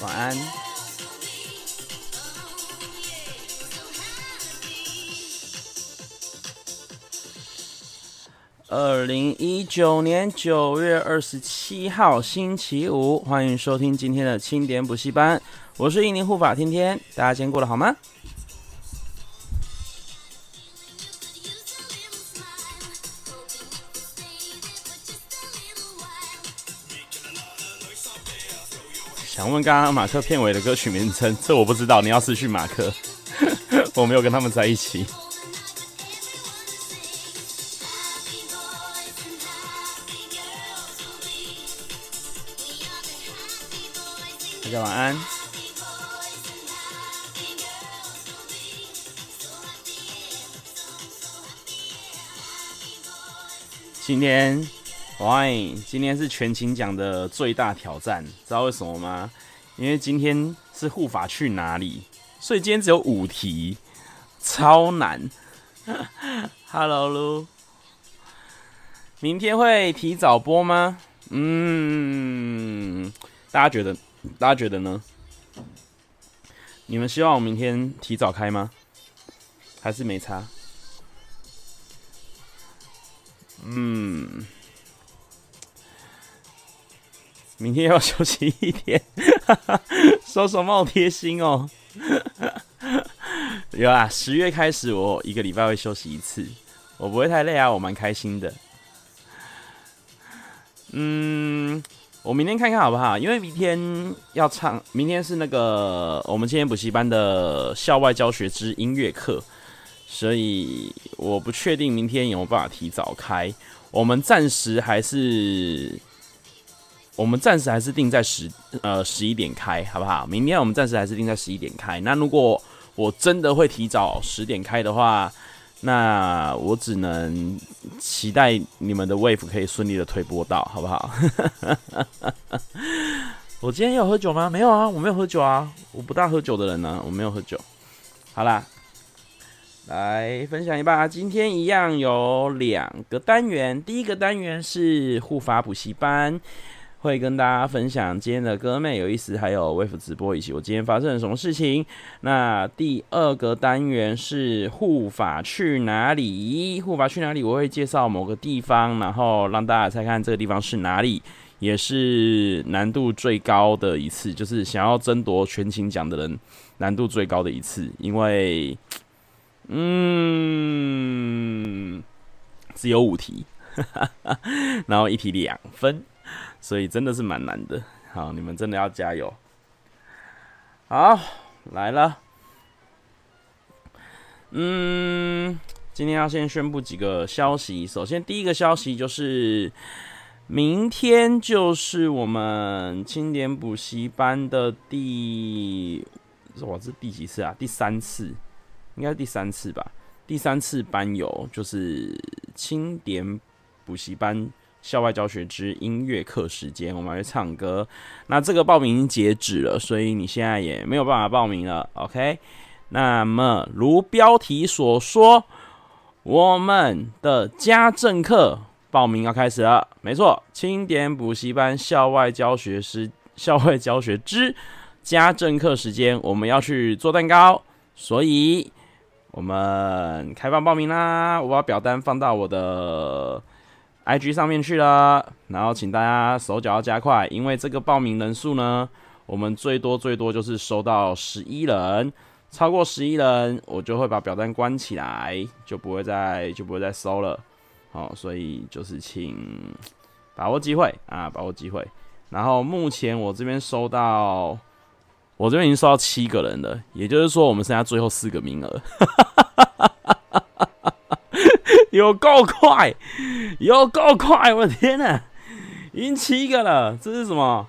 晚安。二零一九年九月二十七号星期五，欢迎收听今天的清点补习班，我是印尼护法天天，大家今天过得好吗？问刚刚马克片尾的歌曲名称，这我不知道，你要失去马克，我没有跟他们在一起。大家晚安。今天。喂，今天是全勤奖的最大挑战，知道为什么吗？因为今天是护法去哪里，所以今天只有五题，超难。Hello，噜，明天会提早播吗？嗯，大家觉得？大家觉得呢？你们希望我明天提早开吗？还是没差？嗯。明天要休息一天，说什么贴心哦。有啊，十月开始我一个礼拜会休息一次，我不会太累啊，我蛮开心的。嗯，我明天看看好不好？因为明天要唱，明天是那个我们今天补习班的校外教学之音乐课，所以我不确定明天有没有办法提早开。我们暂时还是。我们暂时还是定在十呃十一点开，好不好？明天我们暂时还是定在十一点开。那如果我真的会提早十点开的话，那我只能期待你们的 Wave 可以顺利的推播到，好不好？我今天有喝酒吗？没有啊，我没有喝酒啊，我不大喝酒的人呢、我没有喝酒。好啦，来分享一吧。今天一样有两个单元，第一个单元是护法补习班。会跟大家分享今天的歌妹有意思，还有微服直播以及我今天发生了什么事情。那第二个单元是护法去哪里？护法去哪里？我会介绍某个地方，然后让大家猜看这个地方是哪里，也是难度最高的一次，就是想要争夺全勤奖的人难度最高的一次，因为嗯，只有五题，然后一题两分。所以真的是蛮难的，好，你们真的要加油。好，来了。嗯，今天要先宣布几个消息。首先，第一个消息就是，明天就是我们清点补习班的第，我，这第几次啊？第三次，应该是第三次吧？第三次班友就是清点补习班。校外教学之音乐课时间，我们来唱歌。那这个报名已经截止了，所以你现在也没有办法报名了。OK，那么如标题所说，我们的家政课报名要开始了。没错，清点补习班校外教学师校外教学之家政课时间，我们要去做蛋糕，所以我们开放报名啦。我把表单放到我的。IG 上面去了，然后请大家手脚要加快，因为这个报名人数呢，我们最多最多就是收到十一人，超过十一人，我就会把表单关起来，就不会再就不会再收了。好，所以就是请把握机会啊，把握机会。然后目前我这边收到，我这边已经收到七个人了，也就是说我们剩下最后四个名额。有够快，有够快！我的天呐，已经七个了，这是什么？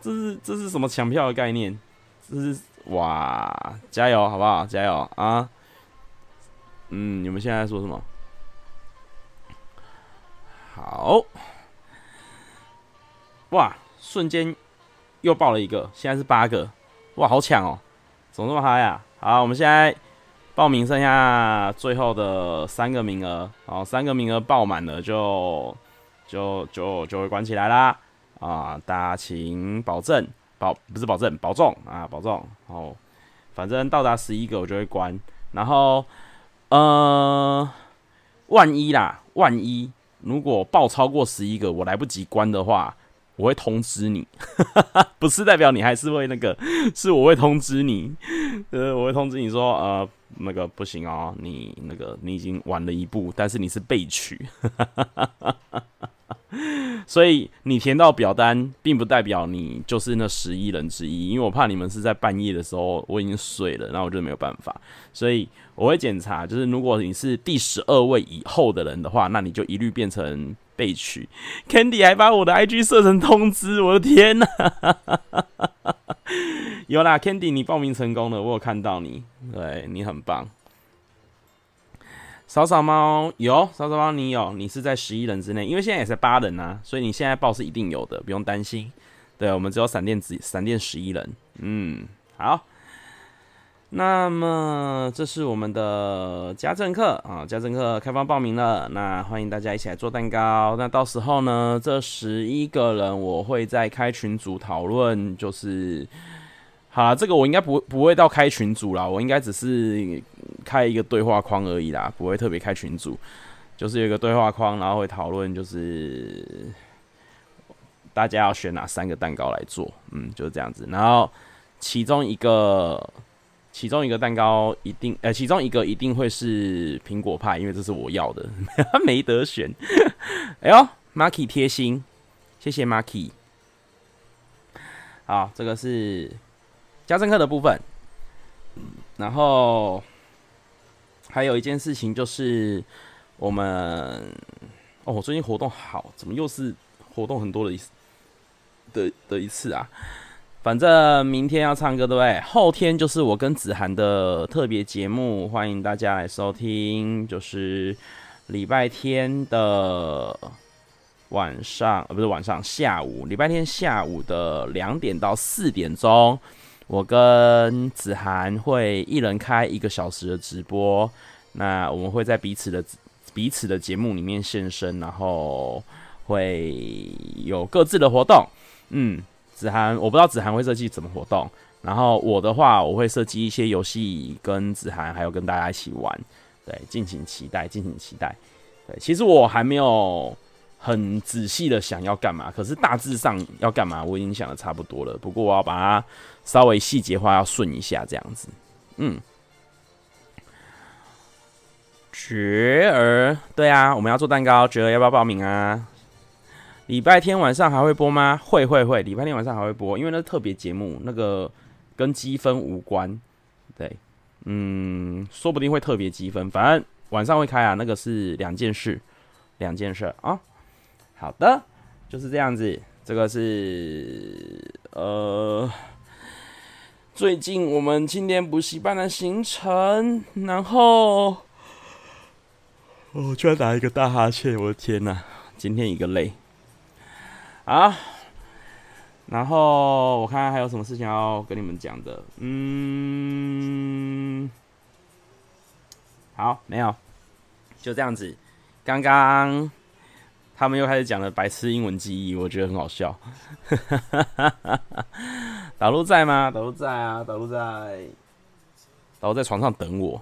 这是这是什么抢票的概念？这是哇，加油好不好？加油啊！嗯，你们现在说什么？好，哇，瞬间又爆了一个，现在是八个，哇，好抢哦！怎么这么嗨啊？好，我们现在。报名剩下最后的三个名额，好，三个名额报满了就就就就会关起来啦啊！大家请保证保不是保证，保重啊，保重。哦，反正到达十一个我就会关。然后，呃，万一啦，万一如果报超过十一个，我来不及关的话，我会通知你。不是代表你还是会那个，是我会通知你。呃，我会通知你说，呃，那个不行哦，你那个你已经晚了一步，但是你是备取。所以你填到表单，并不代表你就是那十一人之一，因为我怕你们是在半夜的时候我已经睡了，那我就没有办法。所以我会检查，就是如果你是第十二位以后的人的话，那你就一律变成被取。Candy 还把我的 IG 设成通知，我的天哪！有啦，Candy，你报名成功了，我有看到你，对，你很棒。扫扫猫有，扫扫猫你有，你是在十一人之内，因为现在也是八人啊，所以你现在报是一定有的，不用担心。对，我们只有闪电只闪电十一人，嗯，好。那么这是我们的家政课啊，家政课开放报名了，那欢迎大家一起来做蛋糕。那到时候呢，这十一个人我会再开群组讨论，就是。好啦，这个我应该不不会到开群组啦，我应该只是开一个对话框而已啦，不会特别开群组，就是有一个对话框，然后会讨论，就是大家要选哪三个蛋糕来做，嗯，就是这样子。然后其中一个，其中一个蛋糕一定，呃，其中一个一定会是苹果派，因为这是我要的，没得选。哎呦，Marky 贴心，谢谢 Marky。好，这个是。家政课的部分，然后还有一件事情就是我们哦，我最近活动好，怎么又是活动很多的一的的一次啊？反正明天要唱歌，对不对？后天就是我跟子涵的特别节目，欢迎大家来收听。就是礼拜天的晚上，呃，不是晚上，下午，礼拜天下午的两点到四点钟。我跟子涵会一人开一个小时的直播，那我们会在彼此的彼此的节目里面现身，然后会有各自的活动。嗯，子涵我不知道子涵会设计什么活动，然后我的话我会设计一些游戏跟子涵还有跟大家一起玩，对，敬请期待，敬请期待。对，其实我还没有很仔细的想要干嘛，可是大致上要干嘛我已经想的差不多了，不过我要把它。稍微细节化要顺一下，这样子，嗯，绝儿，对啊，我们要做蛋糕，绝儿要不要报名啊？礼拜天晚上还会播吗？会会会，礼拜天晚上还会播，因为那是特别节目，那个跟积分无关，对，嗯，说不定会特别积分，反正晚上会开啊，那个是两件事，两件事啊。好的，就是这样子，这个是呃。最近我们青年补习班的行程，然后，我居然打一个大哈欠，我的天呐，今天一个累，啊，然后我看看还有什么事情要跟你们讲的，嗯，好，没有，就这样子，刚刚。他们又开始讲了白痴英文记忆，我觉得很好笑。导入在吗？导入在啊，导入在，导入在床上等我。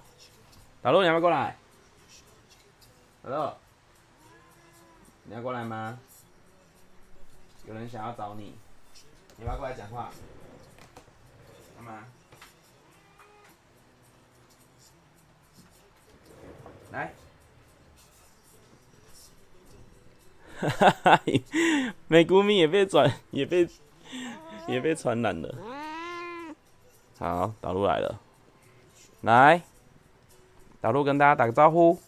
导入，你要不要过来？导入，你要过来吗？有人想要找你，你要不要过来讲话？干嘛？来。哈哈哈！美姑咪也被转，也被也被传染了。好，导入来了，来，导入跟大家打个招呼。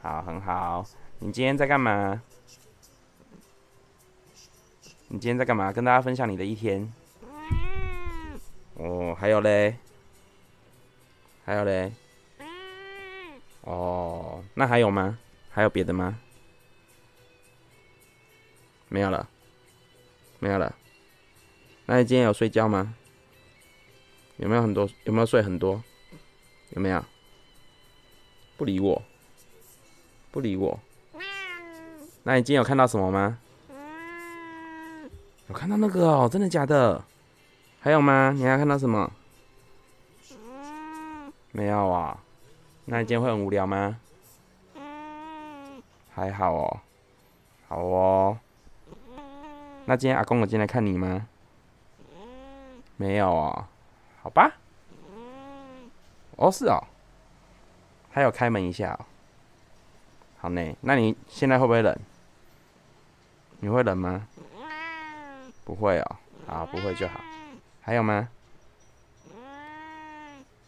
好，很好。你今天在干嘛？你今天在干嘛？跟大家分享你的一天。哦，还有嘞，还有嘞。哦，那还有吗？还有别的吗？没有了，没有了。那你今天有睡觉吗？有没有很多？有没有睡很多？有没有？不理我，不理我。那你今天有看到什么吗？有看到那个哦？真的假的？还有吗？你还看到什么？没有啊。那你今天会很无聊吗？还好哦。好哦。那今天阿公有进来看你吗？没有啊。好吧。哦，是哦。还有开门一下哦。好呢。那你现在会不会冷？你会冷吗？不会哦。好，不会就好。还有吗？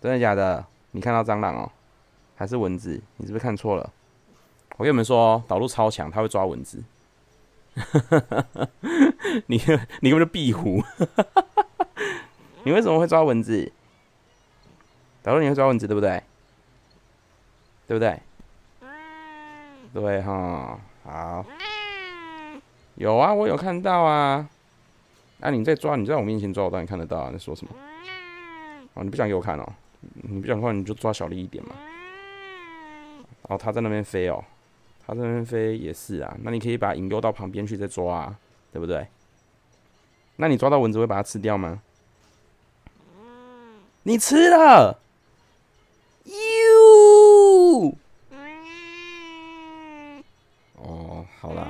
真的假的？你看到蟑螂哦？还是蚊子？你是不是看错了？我跟你们说，导入超强，它会抓蚊子。你你根本就壁虎。你为什么会抓蚊子？导入你会抓蚊子对不对？对不对？对哈，好。有啊，我有看到啊。那、你在抓，你在我面前抓，我当然看得到啊。在说什么？哦，你不想给我看哦？你不想看，你就抓小力一点嘛。哦，他在那边飞哦，他在那边飞也是啊。那你可以把引诱到旁边去再抓啊，对不对？那你抓到蚊子会把它吃掉吗？你吃了，哟！哦，好啦，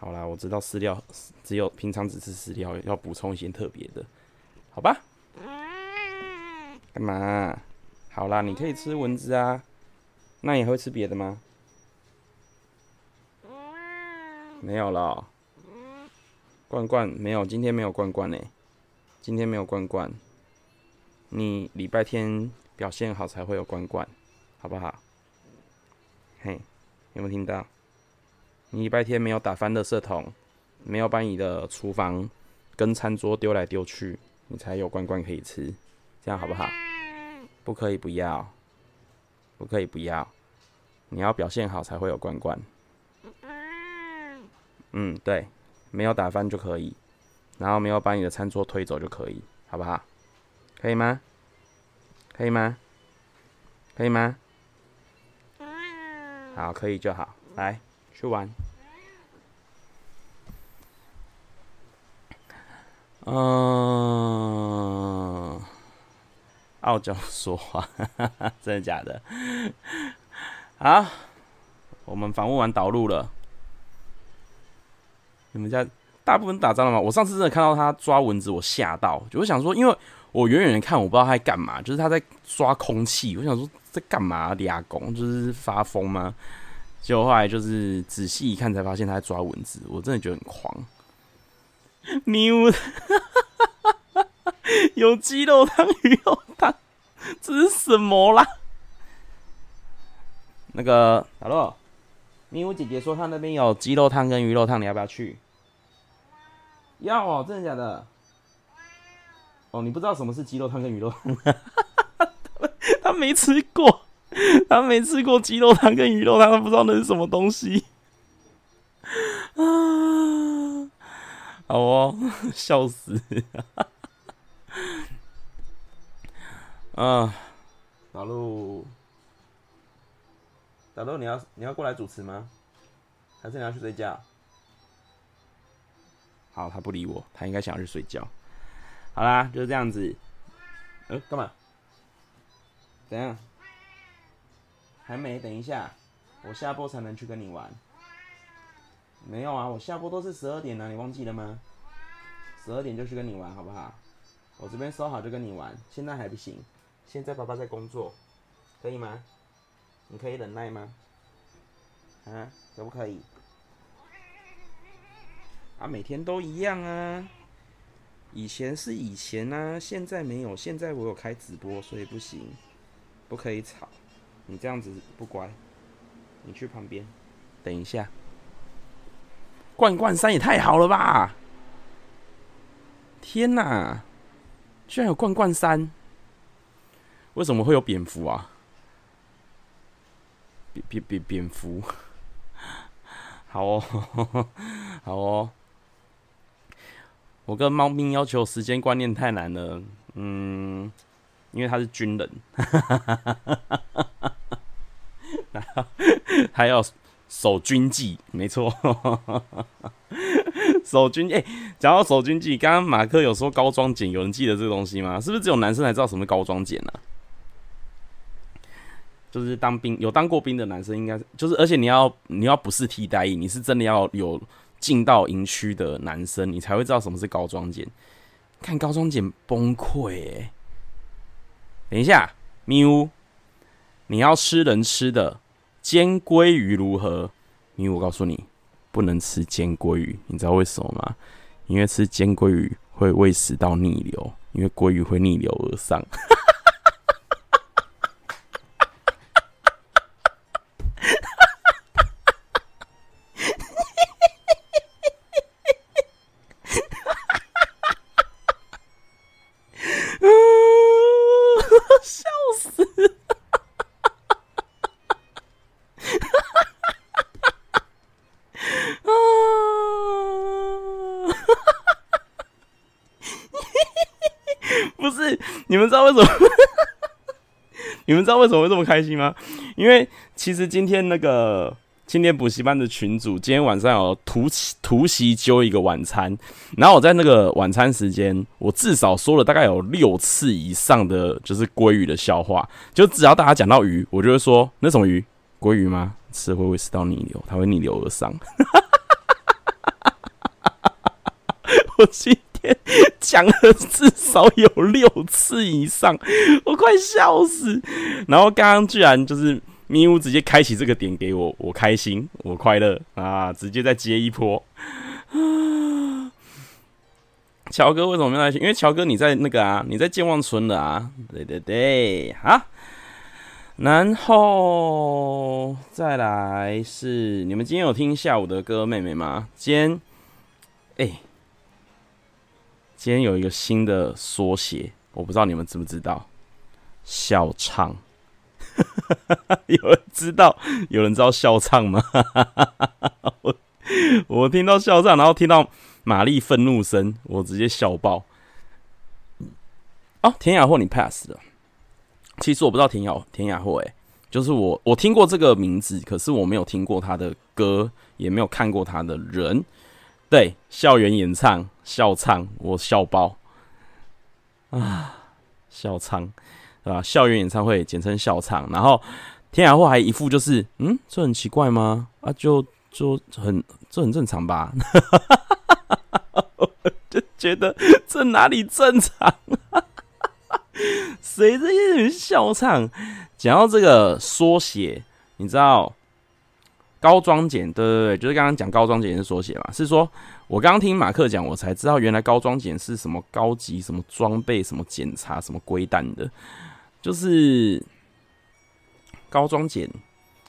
好啦，我知道饲料只有平常只吃饲料，要补充一些特别的，好吧？干嘛？好啦，你可以吃蚊子啊。那你还会吃别的吗？没有了。罐罐没有，今天没有罐罐呢。今天没有罐罐。你礼拜天表现好才会有罐罐，好不好？嘿，有没有听到？你礼拜天没有打翻垃圾桶，没有把你的厨房跟餐桌丢来丢去，你才有罐罐可以吃，这样好不好？不可以不要。不可以不要，你要表现好才会有罐罐。嗯，对，没有打翻就可以，然后没有把你的餐桌推走就可以，好不好？可以吗？可以吗？可以吗？好，可以就好。来，去玩。嗯。傲娇说话，真的假的？好，我们访问完导入了。你们家大部分打仗了吗？我上次真的看到他抓蚊子，我吓到，就我想说，因为我远远的看，我不知道他在干嘛，就是他在抓空气。我想说在干嘛？俩工就是发疯吗？结果后来就是仔细一看，才发现他在抓蚊子。我真的觉得很狂。牛。有鸡肉汤、鱼肉汤，这是什么啦？那个，小洛，咪娅姐姐说她那边有鸡肉汤跟鱼肉汤，你要不要去？要哦，真的假的？哦，你不知道什么是鸡肉汤跟鱼肉汤？他没吃过，他没吃过鸡肉汤跟鱼肉汤，他不知道那是什么东西。啊，好哦，笑死。啊，导入，导入，你要你要过来主持吗？还是你要去睡觉？好，他不理我，他应该想要去睡觉。好啦，就是这样子。呃，干嘛？怎样？还没，等一下，我下播才能去跟你玩。没有啊，我下播都是十二点呢，你忘记了吗？十二点就去跟你玩，好不好？我这边收好就跟你玩，现在还不行。现在爸爸在工作，可以吗？你可以忍耐吗？啊，可不可以？啊，每天都一样啊。以前是以前啊，现在没有。现在我有开直播，所以不行，不可以吵。你这样子不乖，你去旁边等一下。罐罐山也太好了吧！天哪，居然有罐罐山！为什么会有蝙蝠啊？蝙蝙蝙蝙蝠，好哦，好哦。我跟猫咪要求时间观念太难了，嗯，因为他是军人，还要守军纪，没错，守军哎，讲到守军纪，刚刚马克有说高装简，有人记得这个东西吗？是不是只有男生才知道什么高装简呢？就是当兵有当过兵的男生，应该就是，而且你要你要不是替代役，你是真的要有进到营区的男生，你才会知道什么是高装简。看高装简崩溃哎！等一下，咪你要吃人吃的煎鲑鱼如何？因为我告诉你，不能吃煎鲑鱼，你知道为什么吗？因为吃煎鲑鱼会喂食到逆流，因为鲑鱼会逆流而上。你们知道为什么？你们知道为什么会这么开心吗？因为其实今天那个青年补习班的群主，今天晚上有突突袭揪一个晚餐，然后我在那个晚餐时间，我至少说了大概有六次以上的就是鲑鱼的笑话，就只要大家讲到鱼，我就会说那什么鱼，鲑鱼吗？吃会会吃到逆流，它会逆流而上。我今天。讲了至少有六次以上，我快笑死。然后刚刚居然就是咪呜直接开启这个点给我，我开心，我快乐啊！直接再接一波。乔哥为什么没来？因为乔哥你在那个啊，你在健忘村的啊。对对对，好。然后再来是你们今天有听下午的歌，妹妹吗？今天，哎、今天有一个新的缩写，我不知道你们知不知道，笑唱。有人知道？有人知道笑唱吗？我我听到笑唱，然后听到玛丽愤怒声，我直接笑爆。哦，田雅霍，你 pass 了。其实我不知道田雅田雅霍，哎，就是我我听过这个名字，可是我没有听过他的歌，也没有看过他的人。对，校园演唱。笑唱，我笑包啊！笑唱，对吧？校园演唱会简称笑唱。然后天涯货还一副就是，嗯，这很奇怪吗？啊，就就很这很正常吧？我就觉得这哪里正常？谁这些人笑唱？讲到这个缩写，你知道高装检？对对对，就是刚刚讲高装检是缩写嘛？是说。我刚刚听马克讲，我才知道原来高装检是什么高级什么装备什么检查什么归弹的，就是高装检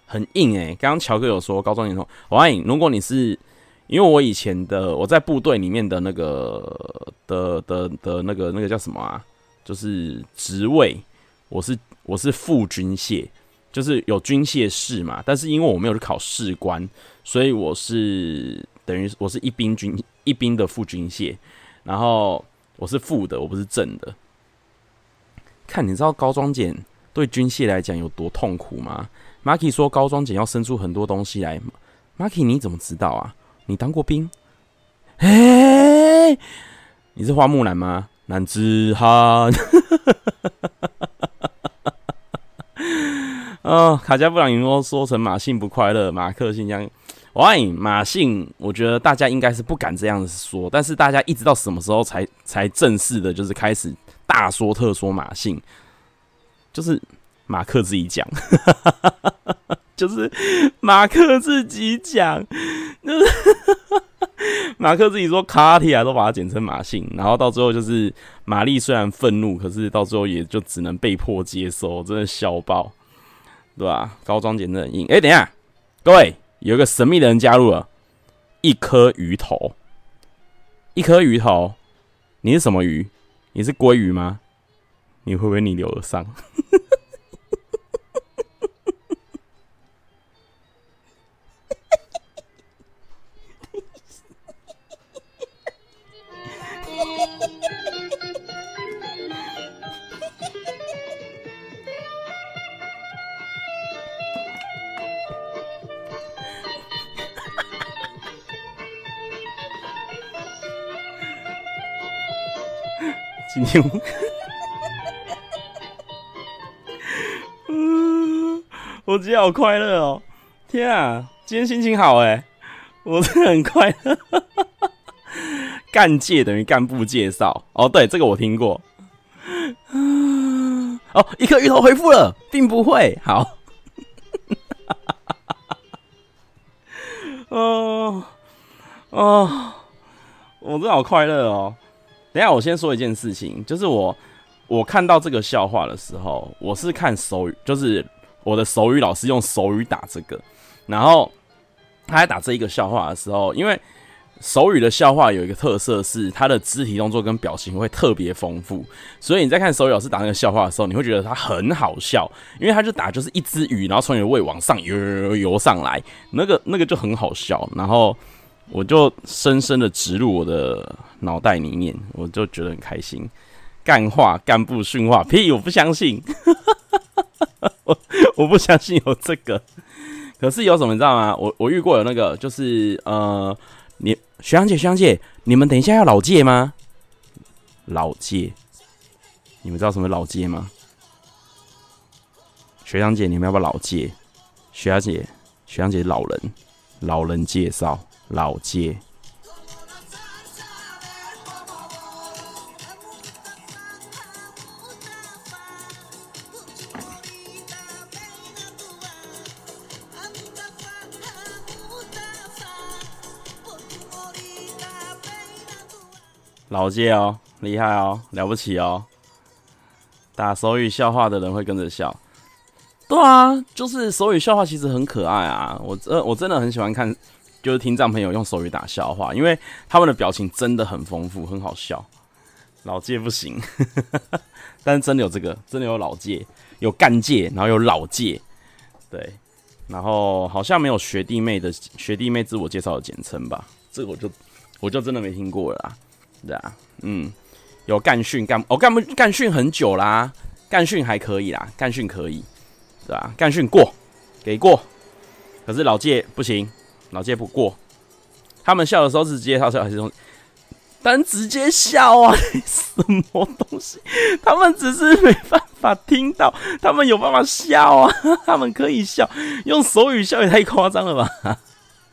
很硬诶、刚刚乔哥有说高装检说，王颖，如果你是因为我以前的我在部队里面的那个的的的那个那个叫什么啊？就是职位，我是我是副军械，就是有军械士嘛。但是因为我没有去考士官，所以我是。等于我是一兵军一兵的副军械，然后我是副的，我不是正的。看，你知道高装检对军械来讲有多痛苦吗？Marky 说高装检要生出很多东西来。Marky 你怎么知道啊？你当过兵？哎，你是花木兰吗？男子汉。哦，卡加布朗尼说说成马信不快乐，马克信箱。我爱你，马信，我觉得大家应该是不敢这样子说，但是大家一直到什么时候才才正式的，就是开始大说特说马信，就是马克自己讲，就是马克自己讲，就是马克自己说卡提亚都把它简称马信，然后到最后就是玛丽虽然愤怒，可是到最后也就只能被迫接受，真的笑爆，对吧？高装检真的很硬，哎，等一下，各位。有一个神秘的人加入了，一颗鱼头，一颗鱼头，你是什么鱼？你是鲑鱼吗？你会不会逆流而上？今天，嗯，我今天好快乐哦！天啊，今天心情好哎，我真的很快乐。干介等于干部介绍哦，对，这个我听过。哦，一颗芋头回复了，并不会好。哦哦，我真的好快乐哦！等下，我先说一件事情，就是我我看到这个笑话的时候，我是看手语，就是我的手语老师用手语打这个，然后他在打这一个笑话的时候，因为。手语的笑话有一个特色是，它的肢体动作跟表情会特别丰富，所以你在看手语老师打那个笑话的时候，你会觉得他很好笑，因为他就打就是一只鱼，然后从你的胃往上游游游游上来，那个那个就很好笑，然后我就深深的植入我的脑袋里面，我就觉得很开心。干话干部训话屁，我不相信，我我不相信有这个，可是有什么你知道吗？我我遇过有那个就是呃。你学长姐，学长姐，你们等一下要老介吗？老介，你们知道什么老介吗？学长姐，你们要不要老介？学长姐，学长姐，老人，老人介绍，老街。老街哦，厉害哦，了不起哦！打手语笑话的人会跟着笑，对啊，就是手语笑话其实很可爱啊。我真我真的很喜欢看，就是听障朋友用手语打笑话，因为他们的表情真的很丰富，很好笑。老界不行，但是真的有这个，真的有老界，有干界，然后有老界，对，然后好像没有学弟妹的学弟妹自我介绍的简称吧？这个我就我就真的没听过了啦。对啊，嗯，有干训干哦干不干训很久啦，干训还可以啦，干训可以，对吧？干训过，给过，可是老介不行，老介不过。他们笑的时候是直接他笑还是用，但直接笑啊，什么东西？他们只是没办法听到，他们有办法笑啊，他们可以笑，用手语笑也太夸张了吧？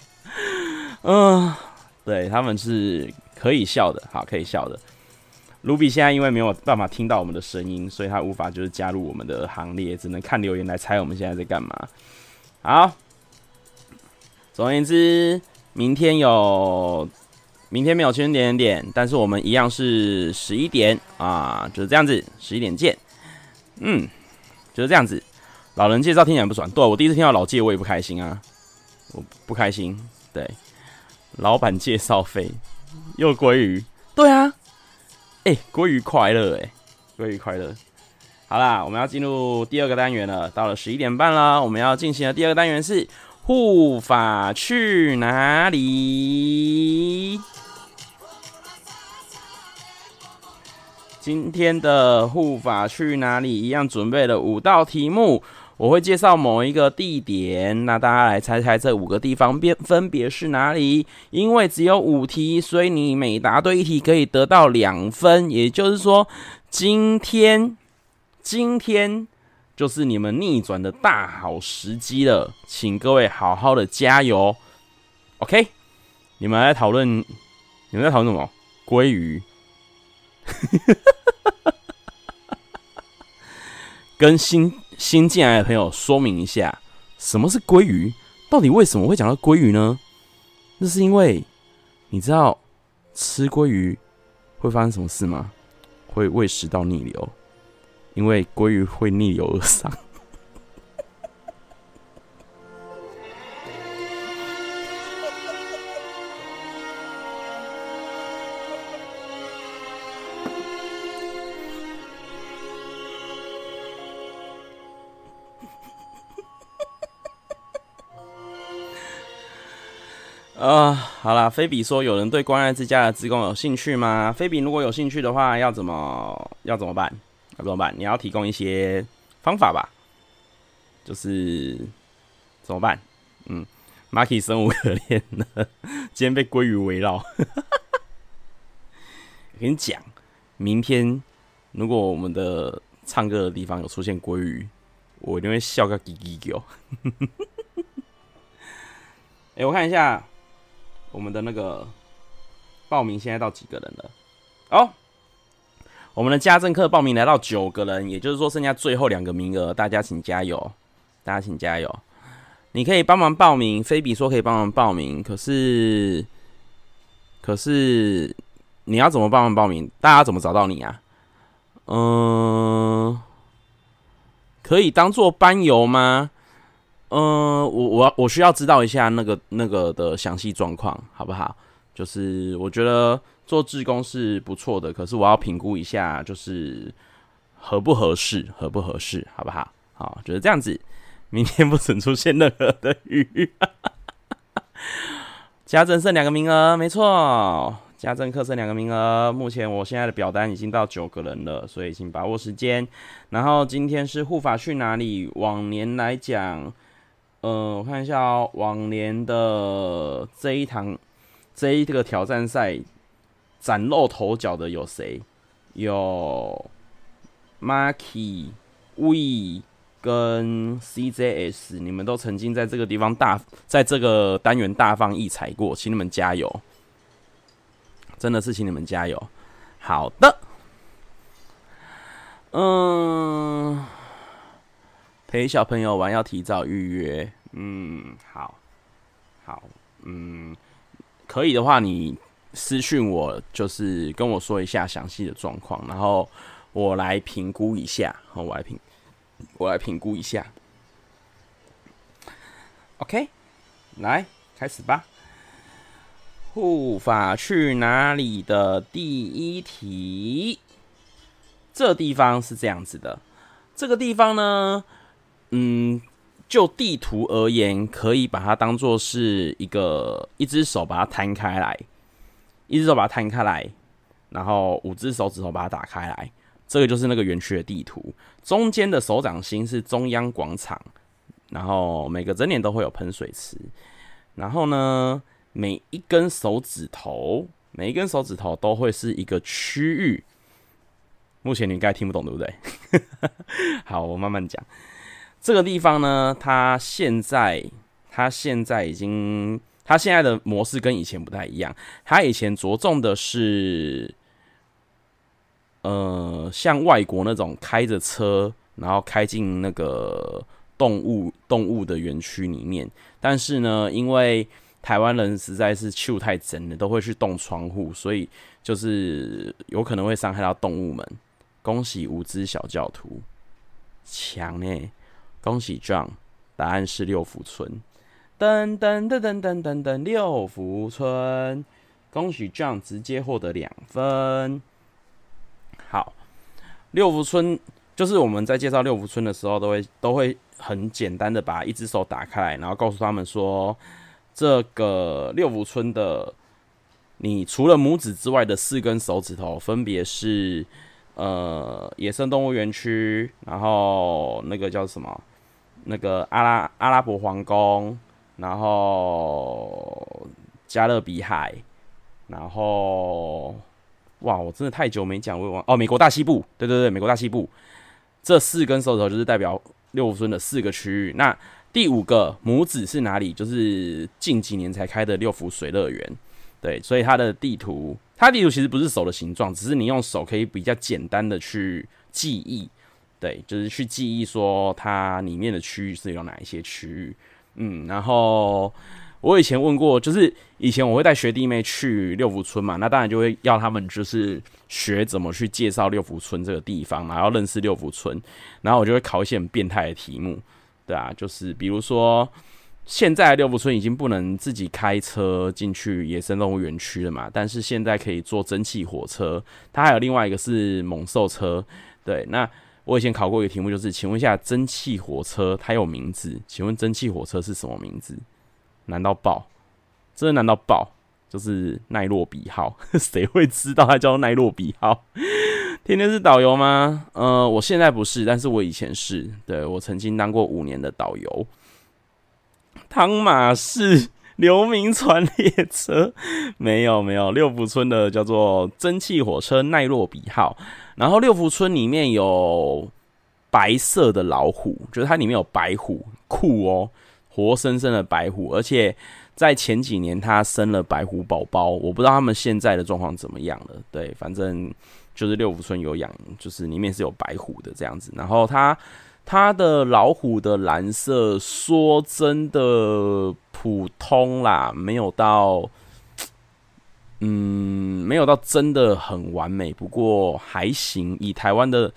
嗯，对，他们是。可以笑的，好，可以笑的。卢比现在因为没有办法听到我们的声音，所以他无法就是加入我们的行列，只能看留言来猜我们现在在干嘛。好，总而言之，明天有，明天没有圈点点，但是我们一样是十一点啊，就是这样子，十一点见。嗯，就是这样子。老人介绍听起来不爽，对，我第一次听到老介，我也不开心啊，我不开心。对，老板介绍费。又鲑鱼，对啊，哎、欸，鲑鱼快乐哎，鲑鱼快乐。好啦，我们要进入第二个单元了。到了十一点半了，我们要进行的第二个单元是护法去哪里？今天的护法去哪里？一样准备了五道题目。我会介绍某一个地点，那大家来猜猜这五个地方分分别是哪里？因为只有五题，所以你每答对一题可以得到两分。也就是说，今天今天就是你们逆转的大好时机了，请各位好好的加油。OK，你们来讨论，你们在讨论什么？鲑鱼，跟新。新进来的朋友，说明一下，什么是鲑鱼？到底为什么会讲到鲑鱼呢？那是因为你知道吃鲑鱼会发生什么事吗？会胃食道逆流，因为鲑鱼会逆流而上。啊、呃，好啦，菲比说有人对关爱之家的职工有兴趣吗？菲比如果有兴趣的话，要怎么要怎么办？要怎么办？你要提供一些方法吧，就是怎么办？嗯，Marky 生无可恋了，今天被鲑鱼围绕。我跟你讲，明天如果我们的唱歌的地方有出现鲑鱼，我一定会笑个叽叽叫。哎，我看一下我们的那个报名现在到几个人了？哦，我们的家政课报名来到九个人，也就是说剩下最后两个名额，大家请加油，大家请加油。你可以帮忙报名，菲比说可以帮忙报名，可是，可是你要怎么帮忙报名？大家怎么找到你啊？嗯、可以当做班游吗？嗯、呃，我我我需要知道一下那个那个的详细状况，好不好？就是我觉得做志工是不错的，可是我要评估一下，就是合不合适，合不合适，好不好？好，就是这样子。明天不准出现任何的雨。家政剩两个名额，没错，家政课剩两个名额。目前我现在的表单已经到九个人了，所以请把握时间。然后今天是护法去哪里？往年来讲，呃，我看一下哦，往年的这一堂这一个挑战赛崭露头角的有谁？有 Marky We。跟 CJS，你们都曾经在这个地方大，在这个单元大放异彩过，请你们加油！真的是请你们加油。好的，嗯，陪小朋友玩要提早预约。嗯，好，好，嗯，可以的话，你私讯我，就是跟我说一下详细的状况，然后我来评估一下，我来评。我来评估一下。OK，来开始吧。护法去哪里的第一题，这地方是这样子的。这个地方呢，嗯，就地图而言，可以把它当做是一个一只手把它摊开来，一只手把它摊开来，然后五只手指头把它打开来。这个就是那个园区的地图，中间的手掌心是中央广场，然后每个整点都会有喷水池，然后呢，每一根手指头，每一根手指头都会是一个区域。目前你应该听不懂，对不对？好，我慢慢讲。这个地方呢，它现在，它现在已经，它现在的模式跟以前不太一样。它以前着重的是。呃，像外国那种开着车，然后开进那个动物动物的园区里面。但是呢，因为台湾人实在是手太真了，都会去动窗户，所以就是有可能会伤害到动物们。恭喜无知小教徒，强呢！恭喜 John，答案是六福村。噔噔噔噔噔噔噔，六福村，恭喜 John 直接获得两分。好，六福村就是我们在介绍六福村的时候，都会都会很简单的把一只手打开来，然后告诉他们说，这个六福村的，你除了拇指之外的四根手指头，分别是呃野生动物园区，然后那个叫什么，那个阿拉阿拉伯皇宫，然后加勒比海，然后。哇，我真的太久没讲，我忘哦。美国大西部，对对对，美国大西部这四根手指头就是代表六福村的四个区域。那第五个拇指是哪里？就是近几年才开的六福水乐园。对，所以它的地图，它地图其实不是手的形状，只是你用手可以比较简单的去记忆。对，就是去记忆说它里面的区域是有哪一些区域。嗯，然后。我以前问过，就是以前我会带学弟妹去六福村嘛，那当然就会要他们就是学怎么去介绍六福村这个地方嘛，然后认识六福村，然后我就会考一些很变态的题目，对啊，就是比如说现在六福村已经不能自己开车进去野生动物园区了嘛，但是现在可以坐蒸汽火车，它还有另外一个是猛兽车，对，那我以前考过一个题目，就是请问一下蒸汽火车它有名字，请问蒸汽火车是什么名字？难到爆，真的难到爆，就是奈洛比号，谁会知道它叫奈洛比号？天天是导游吗？呃，我现在不是，但是我以前是，对，我曾经当过五年的导游。汤马士流民船列车没有没有，六福村的叫做蒸汽火车奈洛比号。然后六福村里面有白色的老虎，就是它里面有白虎，酷哦，活生生的白虎，而且在前几年它生了白虎宝宝，我不知道他们现在的状况怎么样了。对，反正就是六福村有养，就是里面是有白虎的这样子。然后它它的老虎的蓝色，说真的普通啦，没有到。嗯，没有到真的很完美，不过还行。以台湾的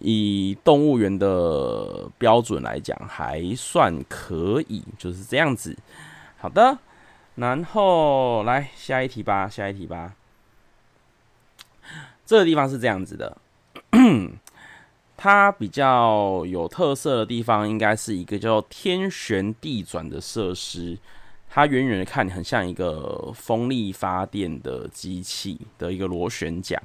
以动物园的标准来讲，还算可以，就是这样子。好的，然后来下一题吧，下一题吧。这个地方是这样子的，它比较有特色的地方，应该是一个叫天旋地转的设施。它远远的看，很像一个风力发电的机器的一个螺旋桨，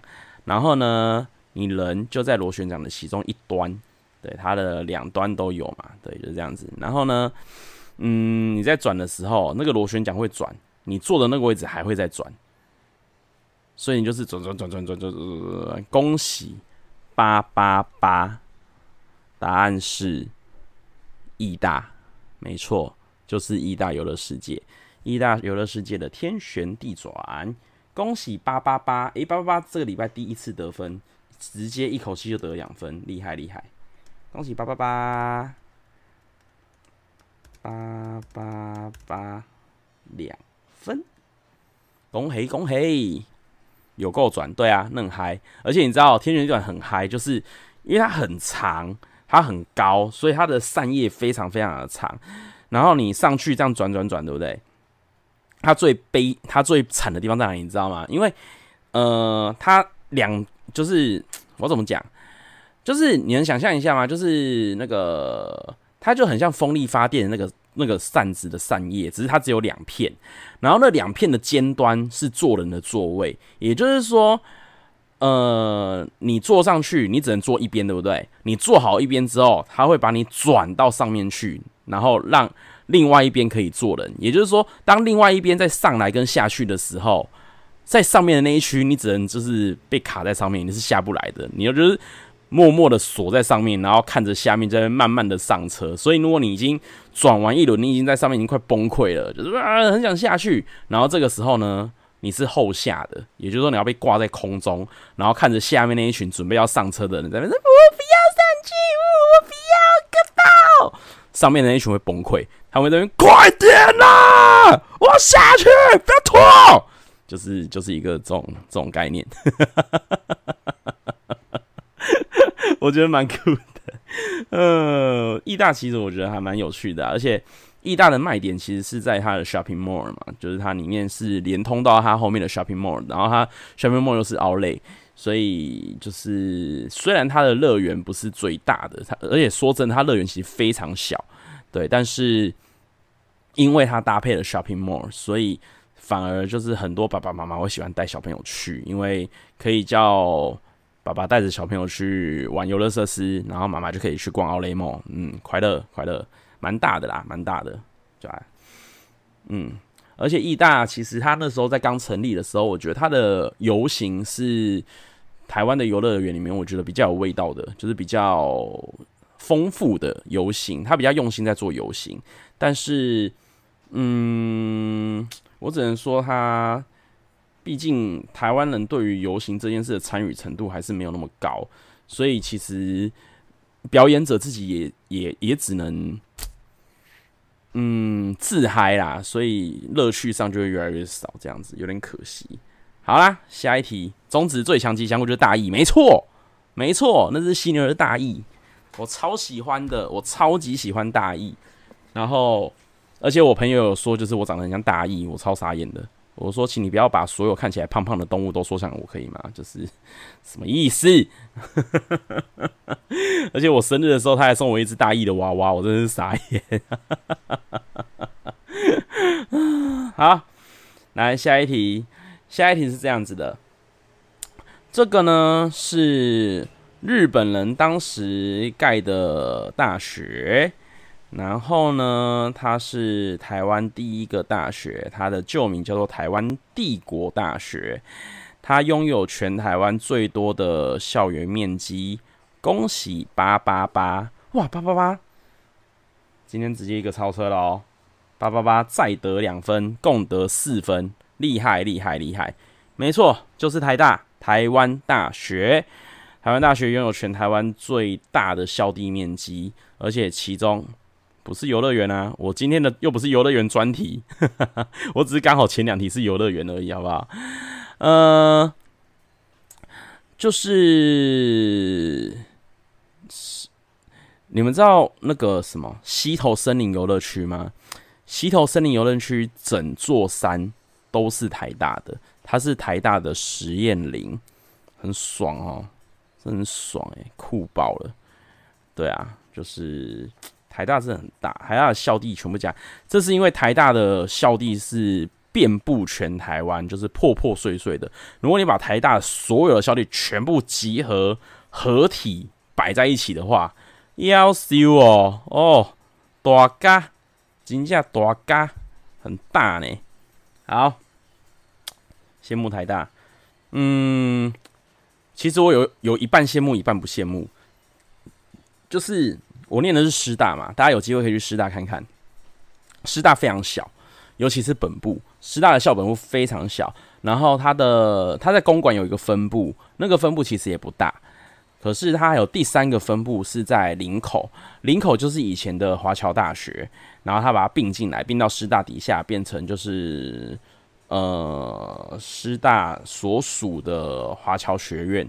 然后呢，你人就在螺旋桨的其中一端，对，它的两端都有嘛，对，就这样子。然后呢，嗯，你在转的时候，那个螺旋桨会转，你坐的那个位置还会再转，所以你就是转转转转转转转。恭喜八八八，答案是义大，没错。就是义大游乐世界，义大游乐世界的天旋地转，恭喜八八八！诶，八八八这个礼拜第一次得分，直接一口气就得了两分，厉害厉害！恭喜八八八，八八八两分，恭喜恭喜！有够转，对啊，那很嗨！而且你知道天旋地转很嗨，就是因为它很长，它很高，所以它的扇叶非常非常的长。然后你上去这样转转转，对不对？它最悲，它最惨的地方在哪里？你知道吗？因为，呃，它两就是我怎么讲？就是你能想象一下吗？就是那个，它就很像风力发电的那个那个扇子的扇叶，只是它只有两片，然后那两片的尖端是坐人的座位，也就是说，呃，你坐上去，你只能坐一边，对不对？你坐好一边之后，它会把你转到上面去。然后让另外一边可以坐人，也就是说，当另外一边在上来跟下去的时候，在上面的那一区，你只能就是被卡在上面，你是下不来的。你要就是默默的锁在上面，然后看着下面在慢慢的上车。所以，如果你已经转完一轮，你已经在上面已经快崩溃了，就是啊很想下去。然后这个时候呢，你是后下的，也就是说你要被挂在空中，然后看着下面那一群准备要上车的人在那边说：“我不要上去，我不要，个到。”上面的那一群会崩溃，他们在那边快点呐！我要下去，不要拖，就是就是一个这种这种概念，我觉得蛮酷的。呃，义大其实我觉得还蛮有趣的，而且义大的卖点其实是在它的 shopping mall 嘛，就是它里面是连通到它后面的 shopping mall，然后它 shopping mall 又是 outlet，所以就是虽然它的乐园不是最大的，它而且说真的，它乐园其实非常小，对，但是因为它搭配了 shopping mall，所以反而就是很多爸爸妈妈会喜欢带小朋友去，因为可以叫爸爸带着小朋友去玩游乐设施，然后妈妈就可以去逛 outlet mall，嗯，快乐快乐，蛮大的啦，蛮大的，对吧？嗯。而且义大其实他那时候在刚成立的时候，我觉得他的游行是台湾的游乐园里面，我觉得比较有味道的，就是比较丰富的游行。他比较用心在做游行，但是，嗯，我只能说他，毕竟台湾人对于游行这件事的参与程度还是没有那么高，所以其实表演者自己也也也只能。嗯，自嗨啦，所以乐趣上就会越来越少，这样子有点可惜。好啦，下一题，中指最强吉祥物就是大义，没错，没错，那是犀牛的大义，我超喜欢的，我超级喜欢大义。然后，而且我朋友有说，就是我长得很像大义，我超傻眼的。我说，请你不要把所有看起来胖胖的动物都说像我，可以吗？就是什么意思？而且我生日的时候，他还送我一只大义的娃娃，我真是傻眼。好，来下一题。下一题是这样子的，这个呢是日本人当时盖的大学，然后呢，它是台湾第一个大学，它的旧名叫做台湾帝国大学。它拥有全台湾最多的校园面积，恭喜八八八！哇，八八八，今天直接一个超车了哦！八八八再得两分，共得四分，厉害厉害厉害！没错，就是台大，台湾大学。台湾大学拥有全台湾最大的校地面积，而且其中。不是游乐园啊！我今天的又不是游乐园专题，我只是刚好前两题是游乐园而已，好不好？呃，就是你们知道那个什么溪头森林游乐区吗？溪头森林游乐区整座山都是台大的，它是台大的实验林，很爽哦，真的很爽诶，酷爆了！对啊，就是。台大是很大，台大的校地全部加，这是因为台大的校地是遍布全台湾，就是破破碎碎的。如果你把台大所有的校地全部集合合体摆在一起的话，夭寿哦哦，大咖，真正大咖，很大呢。好，羡慕台大，嗯，其实我有有一半羡慕，一半不羡慕，就是。我念的是师大嘛，大家有机会可以去师大看看。师大非常小，尤其是本部，师大的校本部非常小。然后它的它在公馆有一个分部，那个分部其实也不大，可是它还有第三个分部是在林口，林口就是以前的华侨大学，然后他把它并进来，并到师大底下，变成就是呃师大所属的华侨学院，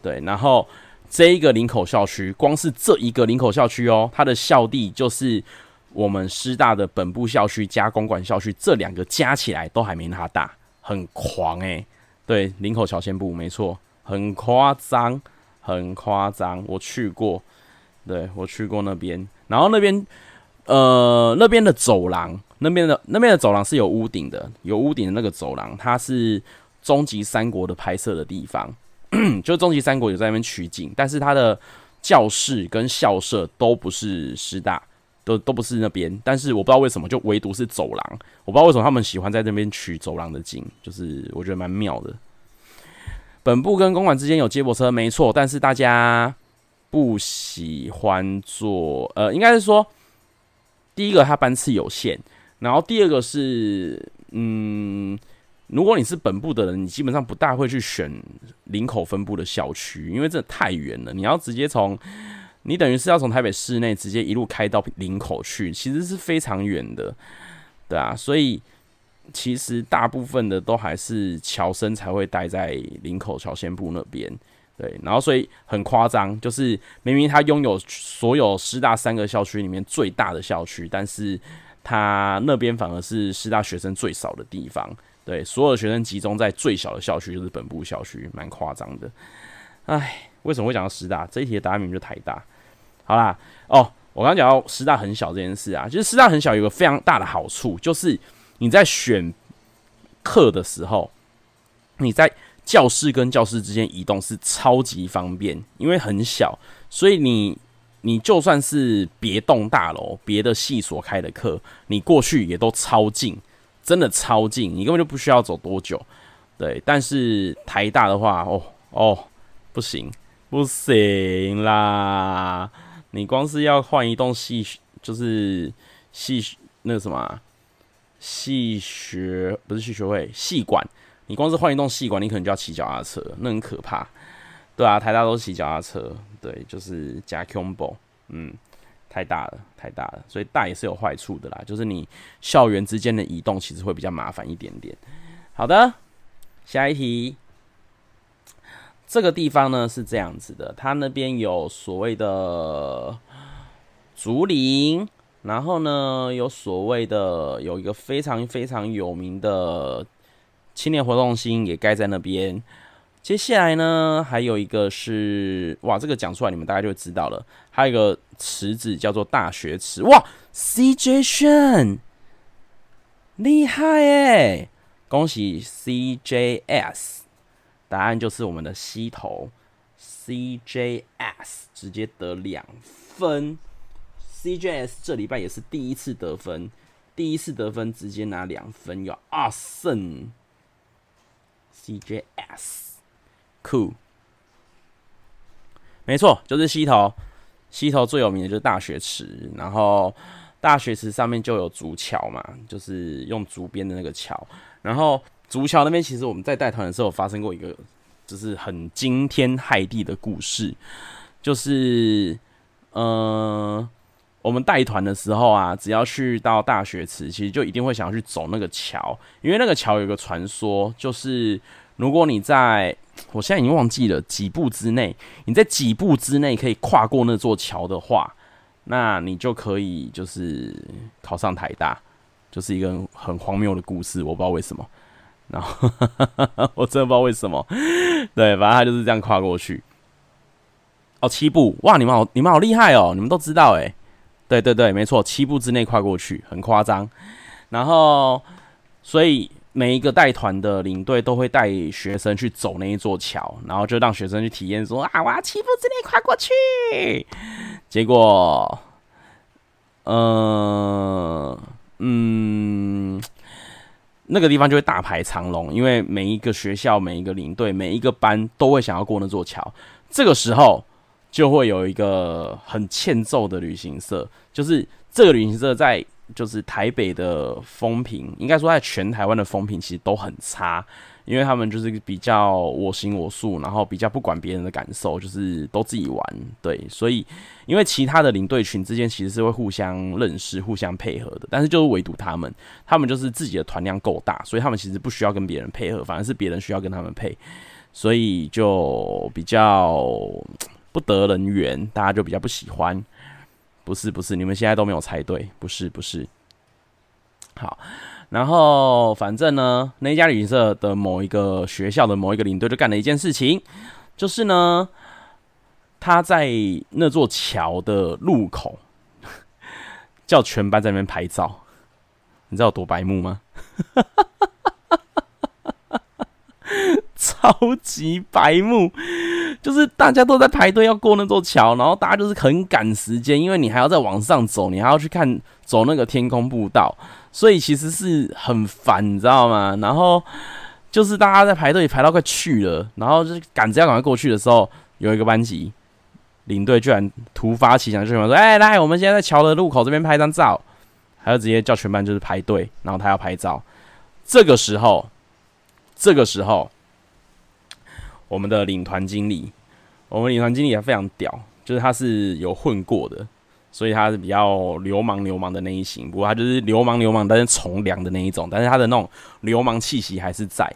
对，然后。这一个林口校区，光是这一个林口校区哦，它的校地就是我们师大的本部校区加公馆校区，这两个加起来都还没它大，很狂诶、欸。对，林口侨先部没错，很夸张，很夸张。我去过，对，我去过那边，然后那边呃那边的走廊，那边的那边的走廊是有屋顶的，有屋顶的那个走廊，它是终极三国的拍摄的地方。就终极三国有在那边取景，但是他的教室跟校舍都不是师大，都都不是那边。但是我不知道为什么，就唯独是走廊，我不知道为什么他们喜欢在那边取走廊的景，就是我觉得蛮妙的。本部跟公馆之间有接驳车，没错，但是大家不喜欢坐，呃，应该是说第一个它班次有限，然后第二个是嗯。如果你是本部的人，你基本上不大会去选林口分部的校区，因为这太远了。你要直接从，你等于是要从台北市内直接一路开到林口去，其实是非常远的，对啊。所以其实大部分的都还是侨生才会待在林口侨先部那边，对。然后所以很夸张，就是明明他拥有所有师大三个校区里面最大的校区，但是他那边反而是师大学生最少的地方。对，所有的学生集中在最小的校区，就是本部校区，蛮夸张的。哎，为什么会讲到师大？这一题的答案名就台大。好啦，哦，我刚讲到师大很小这件事啊，就是师大很小有个非常大的好处，就是你在选课的时候，你在教室跟教室之间移动是超级方便，因为很小，所以你你就算是别栋大楼、别的系所开的课，你过去也都超近。真的超近，你根本就不需要走多久，对。但是台大的话，哦哦，不行，不行啦！你光是要换一栋系，就是系那个什么系学，不是系学会，系馆。你光是换一栋系馆，你可能就要骑脚踏车，那很可怕。对啊，台大都是骑脚踏车，对，就是加 combo，嗯。太大了，太大了，所以大也是有坏处的啦。就是你校园之间的移动其实会比较麻烦一点点。好的，下一题。这个地方呢是这样子的，它那边有所谓的竹林，然后呢有所谓的有一个非常非常有名的青年活动中心也盖在那边。接下来呢，还有一个是哇，这个讲出来你们大概就知道了。还有一个池子叫做大学池，哇，CJ 炫，厉害耶！恭喜 CJS，答案就是我们的溪头 CJS，直接得两分 CJS 这礼拜也是第一次得分，第一次得分直接拿两分，有二胜。CJS，酷，没错，就是溪头。溪头最有名的就是大学池，然后大学池上面就有竹桥嘛，就是用竹编的那个桥。然后竹桥那边其实我们在带团的时候发生过一个，就是很惊天骇地的故事，就是，呃，我们带团的时候啊，只要去到大学池，其实就一定会想要去走那个桥，因为那个桥有个传说，就是。如果你在，我现在已经忘记了几步之内，你在几步之内可以跨过那座桥的话，那你就可以就是考上台大，就是一个很荒谬的故事，我不知道为什么。然后 我真的不知道为什么，对，反正他就是这样跨过去。哦，七步，哇，你们好，你们好厉害哦，你们都知道诶。对对对，没错，七步之内跨过去，很夸张。然后，所以。每一个带团的领队都会带学生去走那一座桥，然后就让学生去体验说啊，我要七步之内跨过去。结果，呃，嗯，那个地方就会大排长龙，因为每一个学校、每一个领队、每一个班都会想要过那座桥。这个时候就会有一个很欠揍的旅行社，就是这个旅行社在。就是台北的风评，应该说在全台湾的风评其实都很差，因为他们就是比较我行我素，然后比较不管别人的感受，就是都自己玩。对，所以因为其他的领队群之间其实是会互相认识、互相配合的，但是就是唯独他们，他们就是自己的团量够大，所以他们其实不需要跟别人配合，反而是别人需要跟他们配，所以就比较 不得人缘，大家就比较不喜欢。不是不是，你们现在都没有猜对，不是不是。好，然后反正呢，那家旅行社的某一个学校的某一个领队就干了一件事情，就是呢，他在那座桥的路口 叫全班在那边拍照，你知道有多白目吗？超级白目。就是大家都在排队要过那座桥，然后大家就是很赶时间，因为你还要再往上走，你还要去看走那个天空步道，所以其实是很烦，你知道吗？然后就是大家在排队排到快去了，然后就是赶着要赶快过去的时候，有一个班级领队居然突发奇想，就想说：“哎、来，我们现在在桥的路口这边拍张照。”还要直接叫全班就是排队，然后他要拍照。这个时候，这个时候。我们的领团经理，我们领团经理也非常屌，就是他是有混过的，所以他是比较流氓流氓的那一型。不过他就是流氓流氓，但是从良的那一种，但是他的那种流氓气息还是在。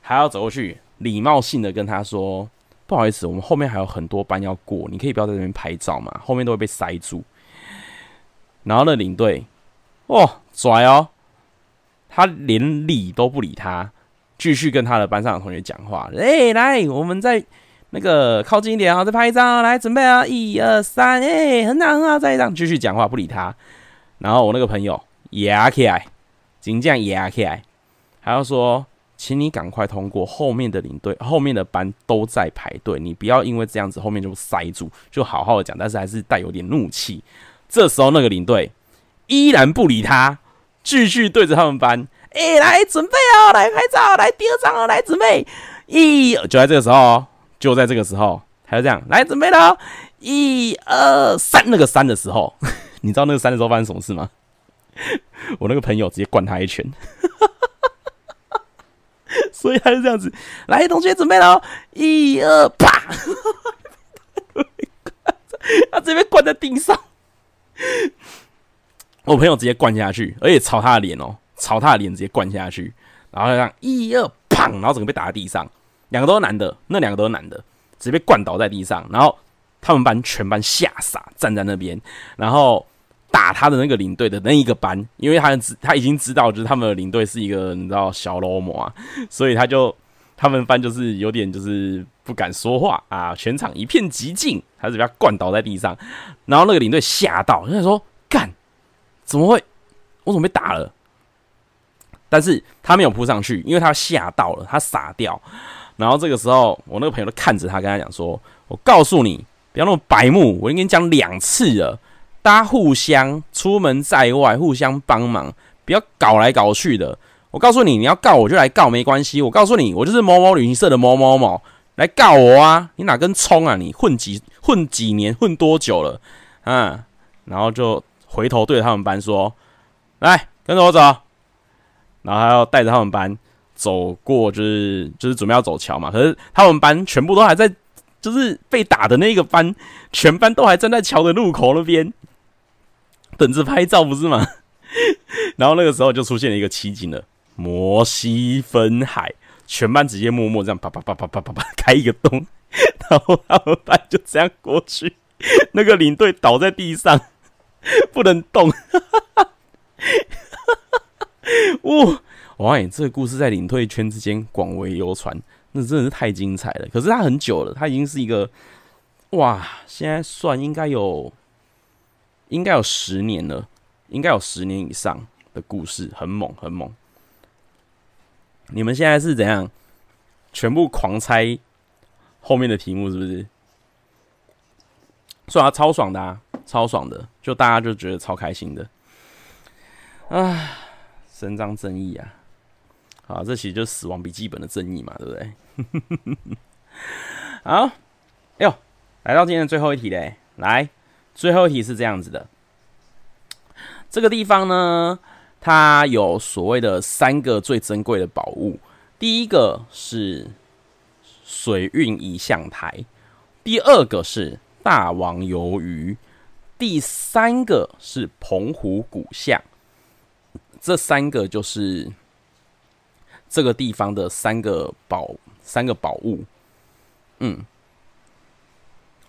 还要走过去，礼貌性的跟他说：“不好意思，我们后面还有很多班要过，你可以不要在这边拍照嘛，后面都会被塞住。”然后那领队，哦，拽哦，他连理都不理他。继续跟他的班上的同学讲话，哎、来，我们再那个靠近一点啊，再拍一张，来准备啊，一二三，哎、很好很好，再一张，继续讲话不理他。然后我那个朋友压起来，紧这样压起来，还要说，请你赶快通过，后面的领队，后面的班都在排队，你不要因为这样子后面就塞住，就好好的讲，但是还是带有点怒气。这时候那个领队依然不理他，继续对着他们班。哎、欸，来准备哦，来拍照，来第二张哦，来准备，一就在这个时候，就在这个时候，还要这样，来准备了，一二三，那个三的时候，你知道那个三的时候发生什么事吗？我那个朋友直接灌他一拳，所以他是这样子，来，同学准备了，一二啪，他直接灌在地上，我朋友直接灌下去，而且朝他的脸哦。朝他的脸直接灌下去，然后就这样一二砰，然后整个被打在地上，两个都是男的，那两个都是男的，直接被灌倒在地上，然后他们班全班吓傻，站在那边，然后打他的那个领队的那一个班，因为他知他已经知道，就是他们的领队是一个你知道小流氓啊，所以他就他们班就是有点就是不敢说话啊，全场一片寂静，还是被他灌倒在地上，然后那个领队吓到，就说干，怎么会，我怎么被打了？但是他没有扑上去，因为他吓到了，他傻掉。然后这个时候，我那个朋友都看着他，跟他讲说：“我告诉你，不要那么白目，我已经跟你讲两次了，大家互相出门在外互相帮忙，不要搞来搞去的。我告诉你，你要告我就来告，没关系。我告诉你，我就是某某旅行社的某某某，来告我啊！你哪根葱啊？你混几混几年，混多久了？啊！然后就回头对着他们班说：“来，跟着我走。”然后还要带着他们班走过，就是就是准备要走桥嘛。可是他们班全部都还在，就是被打的那个班，全班都还站在桥的路口那边等着拍照，不是吗？然后那个时候就出现了一个奇景了。摩西分海，全班直接默默这样啪啪啪啪啪啪啪开一个洞，然后他们班就这样过去，那个领队倒在地上不能动，哈哈哈 哇！哇，你这个故事在领退圈之间广为流传，那真的是太精彩了。可是他很久了，他已经是一个哇，现在算应该有应该有十年了，应该有十年以上的故事，很猛很猛。你们现在是怎样？全部狂猜后面的题目是不是？算啊，超爽的啊，超爽的，就大家就觉得超开心的。啊，伸张正义啊！好，这其实就是死亡笔记本的正义嘛，对不对？好，哎呦，来到今天的最后一题嘞！来，最后一题是这样子的，这个地方呢。它有所谓的三个最珍贵的宝物，第一个是水运仪象台，第二个是大王鱿鱼，第三个是澎湖古巷。这三个就是这个地方的三个宝三个宝物。嗯，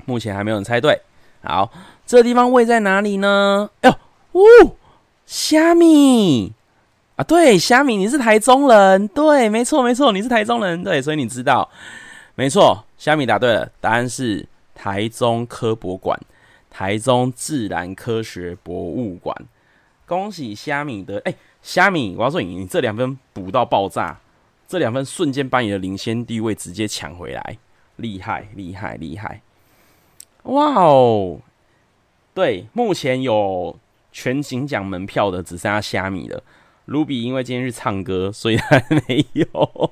目前还没有人猜对。好，这个地方位在哪里呢？哎呦，呜！虾米啊，对，虾米，你是台中人，对，没错，没错，你是台中人，对，所以你知道，没错，虾米答对了，答案是台中科博馆，台中自然科学博物馆，恭喜虾米的，哎，虾米，我要说你，你这两分补到爆炸，这两分瞬间把你的领先地位直接抢回来，厉害，厉害，厉害，哇哦，对，目前有。全勤奖门票的只剩下虾米了卢比因为今天去唱歌，所以还没有。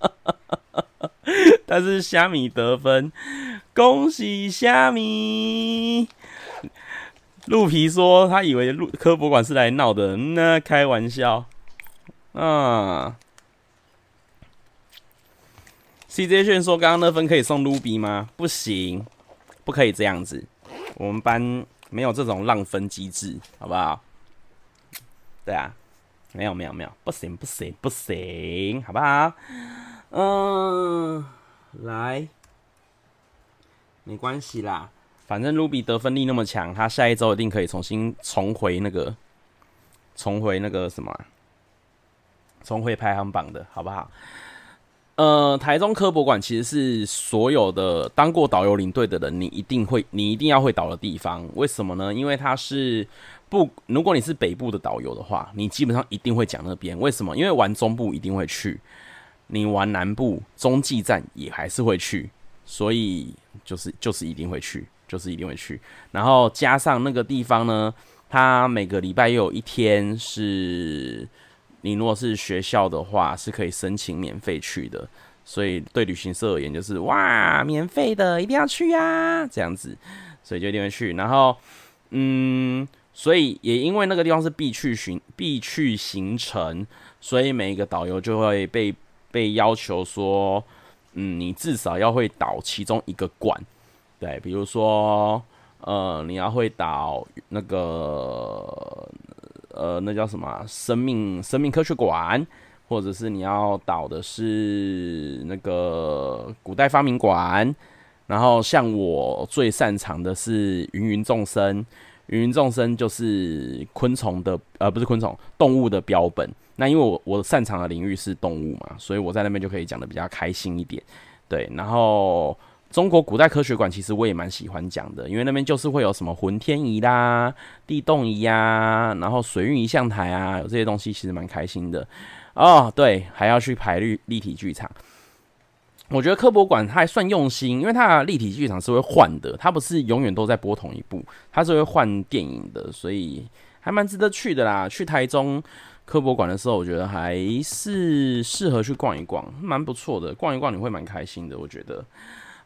但是虾米得分，恭喜虾米！鹿皮说他以为鹿科博馆是来闹的，那开玩笑啊。CJ 炫说刚刚那分可以送 Ruby 吗？不行，不可以这样子，我们班。没有这种浪分机制，好不好？对啊，没有没有没有，不行不行不行，好不好？嗯，来，没关系啦，反正 Ruby 得分力那么强，他下一周一定可以重新重回那个，重回那个什么，重回排行榜的，好不好？呃，台中科博馆其实是所有的当过导游领队的人，你一定会，你一定要会导的地方。为什么呢？因为它是不，如果你是北部的导游的话，你基本上一定会讲那边。为什么？因为玩中部一定会去，你玩南部中继站也还是会去，所以就是就是一定会去，就是一定会去。然后加上那个地方呢，它每个礼拜又有一天是。你如果是学校的话，是可以申请免费去的，所以对旅行社而言就是哇，免费的一定要去呀，这样子，所以就一定会去。然后，嗯，所以也因为那个地方是必去行必去行程，所以每一个导游就会被被要求说，嗯，你至少要会导其中一个馆，对，比如说，呃，你要会导那个。呃，那叫什么？生命生命科学馆，或者是你要导的是那个古代发明馆。然后像我最擅长的是芸芸众生，芸芸众生就是昆虫的，呃，不是昆虫，动物的标本。那因为我我擅长的领域是动物嘛，所以我在那边就可以讲得比较开心一点。对，然后。中国古代科学馆其实我也蛮喜欢讲的，因为那边就是会有什么浑天仪啦、地动仪呀，然后水运仪象台啊，有这些东西其实蛮开心的哦。对，还要去排立立体剧场，我觉得科博馆它还算用心，因为它的立体剧场是会换的，它不是永远都在播同一部，它是会换电影的，所以还蛮值得去的啦。去台中科博馆的时候，我觉得还是适合去逛一逛，蛮不错的，逛一逛你会蛮开心的。我觉得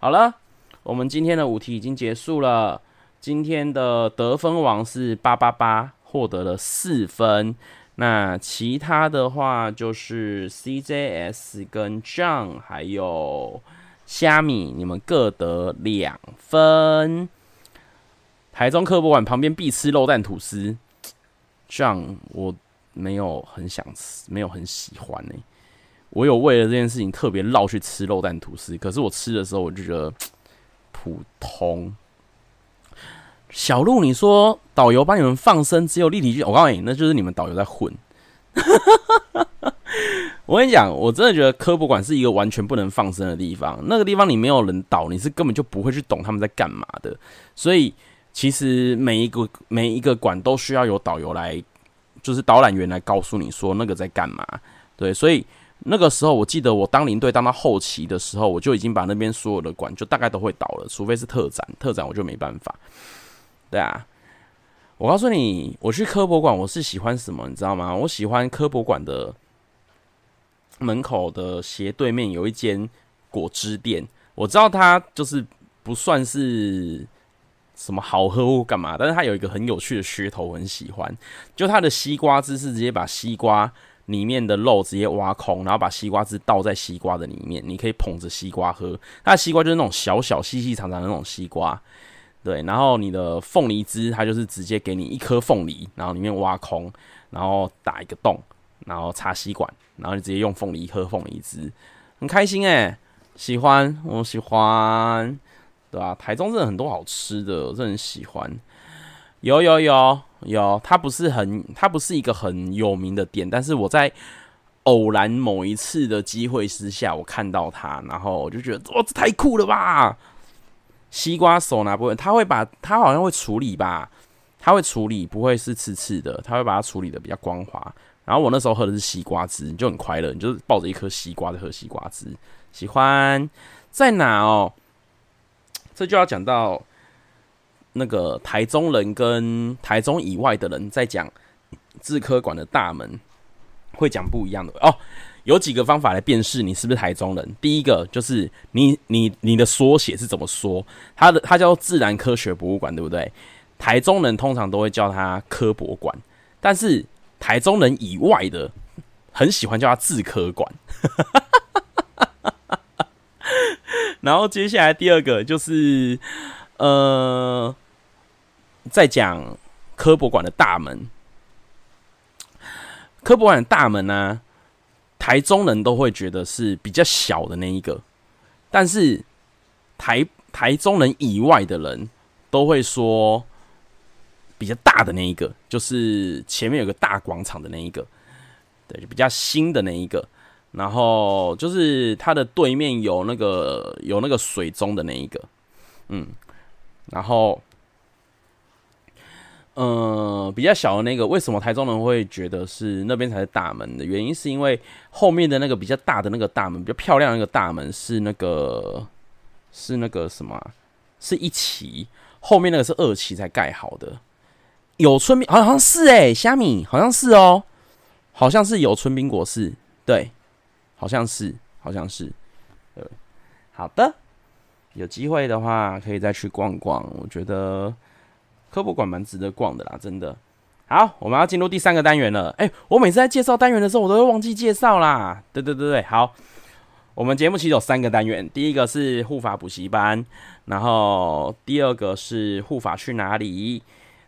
好了，我们今天的五题已经结束了，今天的得分王是八八八，获得了四分。那其他的话就是 CJS 跟 John 还有虾米，你们各得两分。台中科博馆旁边必吃肉蛋吐司，John 我没有很想吃，没有很喜欢呢、我有为了这件事情特别绕去吃肉蛋吐司，可是我吃的时候我就觉得普通。小鹿，你说导游帮你们放生，只有立体剧，我告诉你，那就是你们导游在混。我跟你讲，我真的觉得科博馆是一个完全不能放生的地方。那个地方你没有人导，你是根本就不会去懂他们在干嘛的。所以，其实每一个每一个馆都需要有导游来，就是导览员来告诉你说那个在干嘛。对，所以那个时候我记得我当领队当到后期的时候，我就已经把那边所有的馆就大概都会倒了，除非是特展，特展我就没办法。对啊，我告诉你，我去科博馆，我是喜欢什么，你知道吗？我喜欢科博馆的门口的斜对面有一间果汁店，我知道它就是不算是什么好喝或干嘛，但是它有一个很有趣的噱头，我很喜欢。就它的西瓜汁是直接把西瓜里面的肉直接挖空，然后把西瓜汁倒在西瓜的里面，你可以捧着西瓜喝。它的西瓜就是那种小小细细长长的那种西瓜。对，然后你的凤梨汁，它就是直接给你一颗凤梨，然后里面挖空，然后打一个洞，然后插吸管，然后你直接用凤梨喝凤梨汁，很开心哎，喜欢，我喜欢，对吧？台中真的很多好吃的，我真的很喜欢。有有有有，它不是很，它不是一个很有名的店，但是我在偶然某一次的机会之下，我看到它，然后我就觉得，哇，这太酷了吧！西瓜手拿不稳，他会把他好像会处理吧，他会处理，不会是刺刺的，他会把它处理的比较光滑。然后我那时候喝的是西瓜汁，你就很快乐，你就是抱着一颗西瓜在喝西瓜汁，喜欢在哪哦？这就要讲到那个台中人跟台中以外的人在讲自科馆的大门，会讲不一样的哦。有几个方法来辨识你是不是台中人。第一个就是你你你的缩写是怎么说？它的它叫自然科学博物馆，对不对？台中人通常都会叫它科博馆，但是台中人以外的很喜欢叫它自科馆。然后接下来第二个就是呃，在讲科博馆的大门，科博馆的大门呢、台中人都会觉得是比较小的那一个，但是台台中人以外的人都会说比较大的那一个，就是前面有个大广场的那一个，对，就比较新的那一个。然后就是它的对面有那个有那个水中的那一个，嗯，然后。嗯，比较小的那个，为什么台中人会觉得是那边才是大门的原因？是因为后面的那个比较大的那个大门，比较漂亮的那个大门是那个是那个什么？是一期，后面那个是二期才盖好的。有村民好像是哎、欸，虾米好像是哦，好像是有村宾果是，对，好像是，好像是，对，好的，有机会的话可以再去逛逛，我觉得。科博馆蛮值得逛的啦，真的。好，我们要进入第三个单元了。哎、我每次在介绍单元的时候，我都会忘记介绍啦。对对对对，好。我们节目其实有三个单元，第一个是护法补习班，然后第二个是护法去哪里，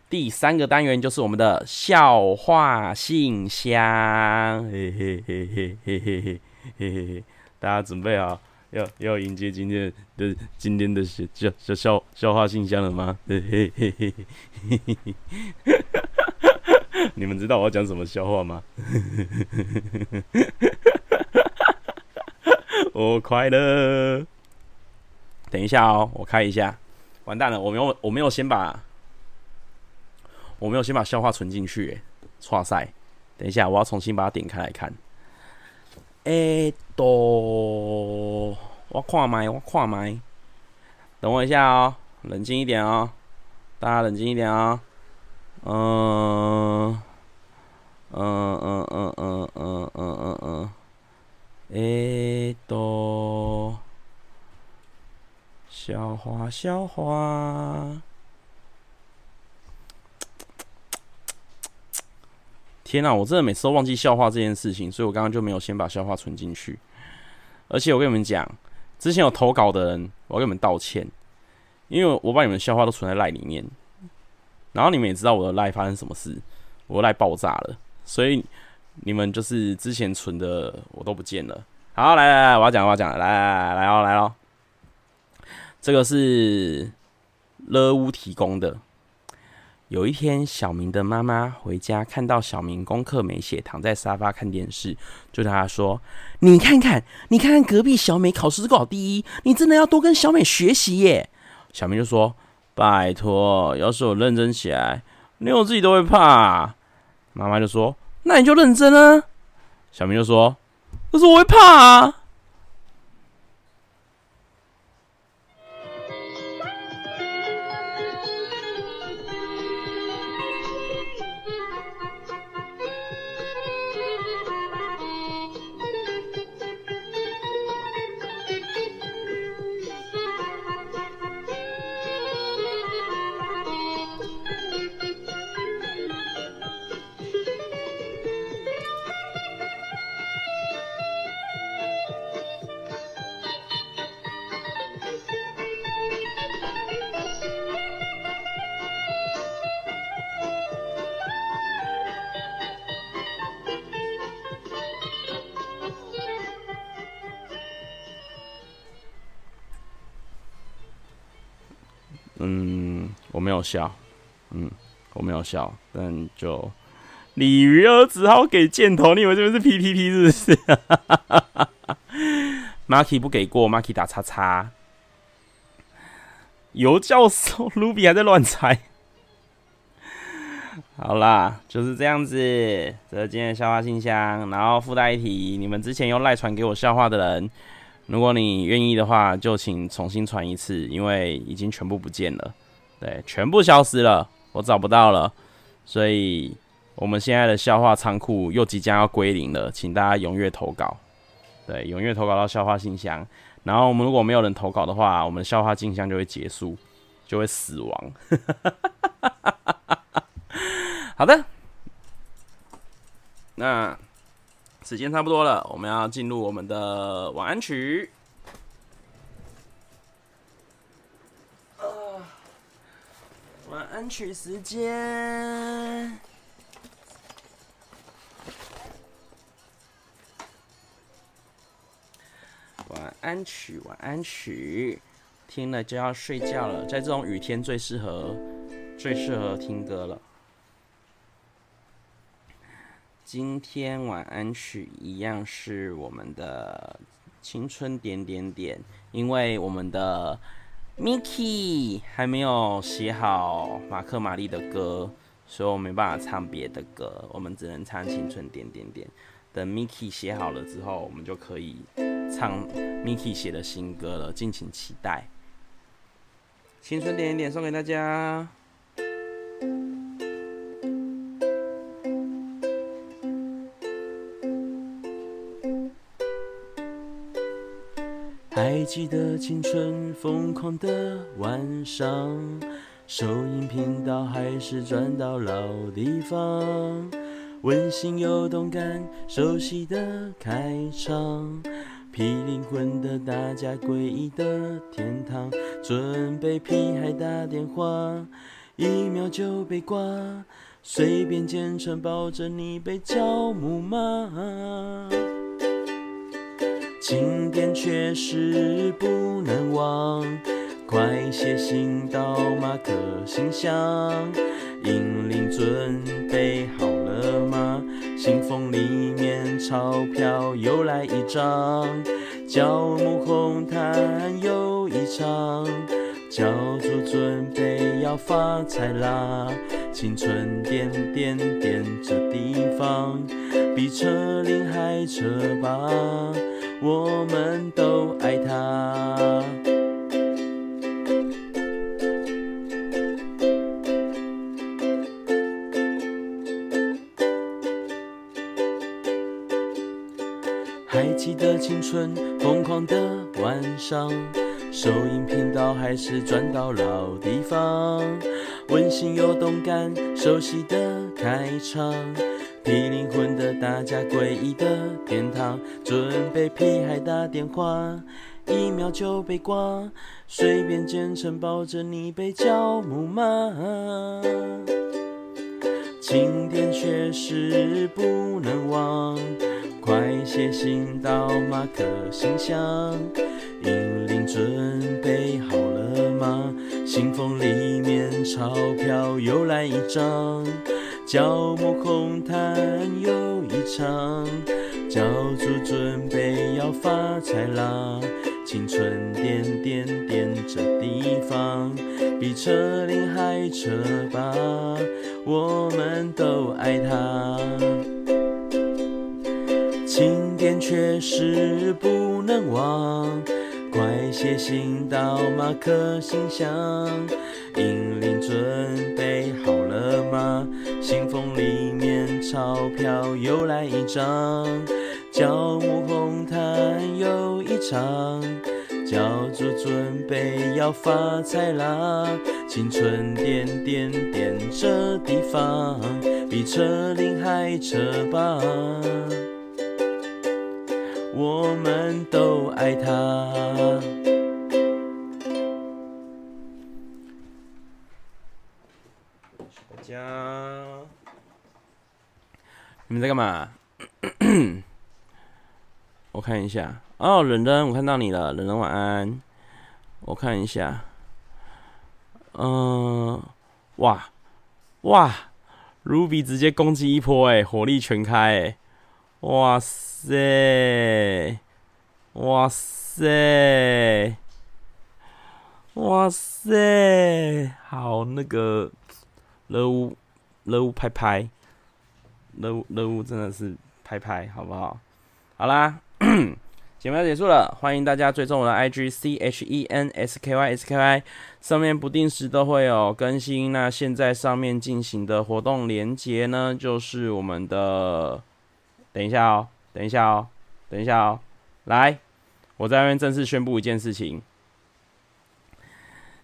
第三个单元就是我们的笑话信箱。嘿嘿嘿嘿嘿嘿嘿嘿嘿嘿，大家准备好。要要迎接今天的今天的笑笑笑笑话信箱了吗？嘿嘿嘿嘿嘿嘿嘿，你们知道我要讲什么笑话吗？我快乐。等一下哦，我开一下。完蛋了，我没有我没有先把我没有先把笑话存进去。哇塞，等一下，我要重新把它点开来看。哎，都我看麦，我看麦。等我一下哦，冷静一点哦，大家冷静一点哦。嗯，嗯嗯嗯嗯嗯嗯嗯嗯。诶，都，笑话笑话。天呐，我真的每次都忘记笑话这件事情，所以我刚刚就没有先把笑话存进去。而且我跟你们讲，之前有投稿的人，我要跟你们道歉，因为我把你们笑话都存在赖里面，然后你们也知道我的赖发生什么事，我的赖爆炸了，所以你们就是之前存的我都不见了。好，来来来，我要讲我要讲，来来来来哦来哦，这个是乐屋提供的。有一天，小明的妈妈回家，看到小明功课没写，躺在沙发看电视，就对他说：“你看看，你看看隔壁小美考试考第一，你真的要多跟小美学习耶。”小明就说：“拜托，要是我认真起来，连我自己都会怕。”妈妈就说：“那你就认真啊。”小明就说：“可是我会怕啊。”没有笑，嗯，我没有笑，但就鲤鱼儿只好给箭头。你以为这边是 PPT 是不是？Marky 不给过，Marky 打叉叉。尤教授，Ruby 还在乱猜。好啦，就是这样子。这是今天的笑话信箱，然后附带一题，你们之前用赖传给我笑话的人。如果你愿意的话，就请重新传一次，因为已经全部不见了，对，全部消失了，我找不到了，所以我们现在的笑话仓库又即将要归零了，请大家踊跃投稿，对，踊跃投稿到笑话信箱，然后我们如果没有人投稿的话，我们的笑话信箱就会结束，就会死亡。好的，那。时间差不多了，我们要进入我们的晚安曲。晚安曲时间。晚安曲，晚安曲，听了就要睡觉了。在这种雨天，最适合，最适合听歌了。今天晚安曲一样是我们的青春点点点，因为我们的 Miki 还没有写好马克玛丽的歌，所以我没办法唱别的歌，我们只能唱青春点点点。等 Miki 写好了之后，我们就可以唱 Miki 写的新歌了，敬请期待。青春点点点送给大家。记得青春疯狂的晚上，收音频道还是转到老地方，温馨又动感，熟悉的开场，霹雳魂的大家诡异的天堂，准备屁孩打电话，一秒就被挂，随便简称抱着你被叫木马。经典确实不能忘，快写信到马克信箱。银铃准备好了吗？信封里面钞票又来一张，叫母红毯又一场，叫主准备要发财啦！青春点点点这地方，比车龄还车吧。我们都爱他。还记得青春疯狂的晚上，收音频道还是转到老地方，温馨又动感，熟悉的开场。霹雳魂的大家，诡异的天堂，准备屁孩打电话，一秒就被挂，随便简称抱着你被叫木马，今天确实不能忘，快写信到马克信箱，银铃准备好了吗？信封里面钞票又来一张。角膜红毯又一场，教主准备要发财啦！青春点点点这地方，比车林还车吧，我们都爱它。经典确实不能忘，快写信到马克信箱，银铃准备好了吗？信封里面钞票又来一张，角膜红毯又一场，叫做准备要发财啦！青春点点点这地方，比车铃还车吧，我们都爱它。家。你们在干嘛？我看一下。哦，忍忍，我看到你了，忍忍晚安。我看一下，嗯、哇哇，Ruby 直接攻击一波，哎，火力全开，哎，哇塞，哇塞，哇塞，好那个，乐乌乐乌拍拍。任务任务真的是拍拍，好不好？好啦，节目要结束了，欢迎大家追踪我的 IG C H E N S K Y S K Y，上面不定时都会有更新。那现在上面进行的活动连接呢，就是我们的，等一下哦，等一下哦，等一下哦，来，我在外面正式宣布一件事情：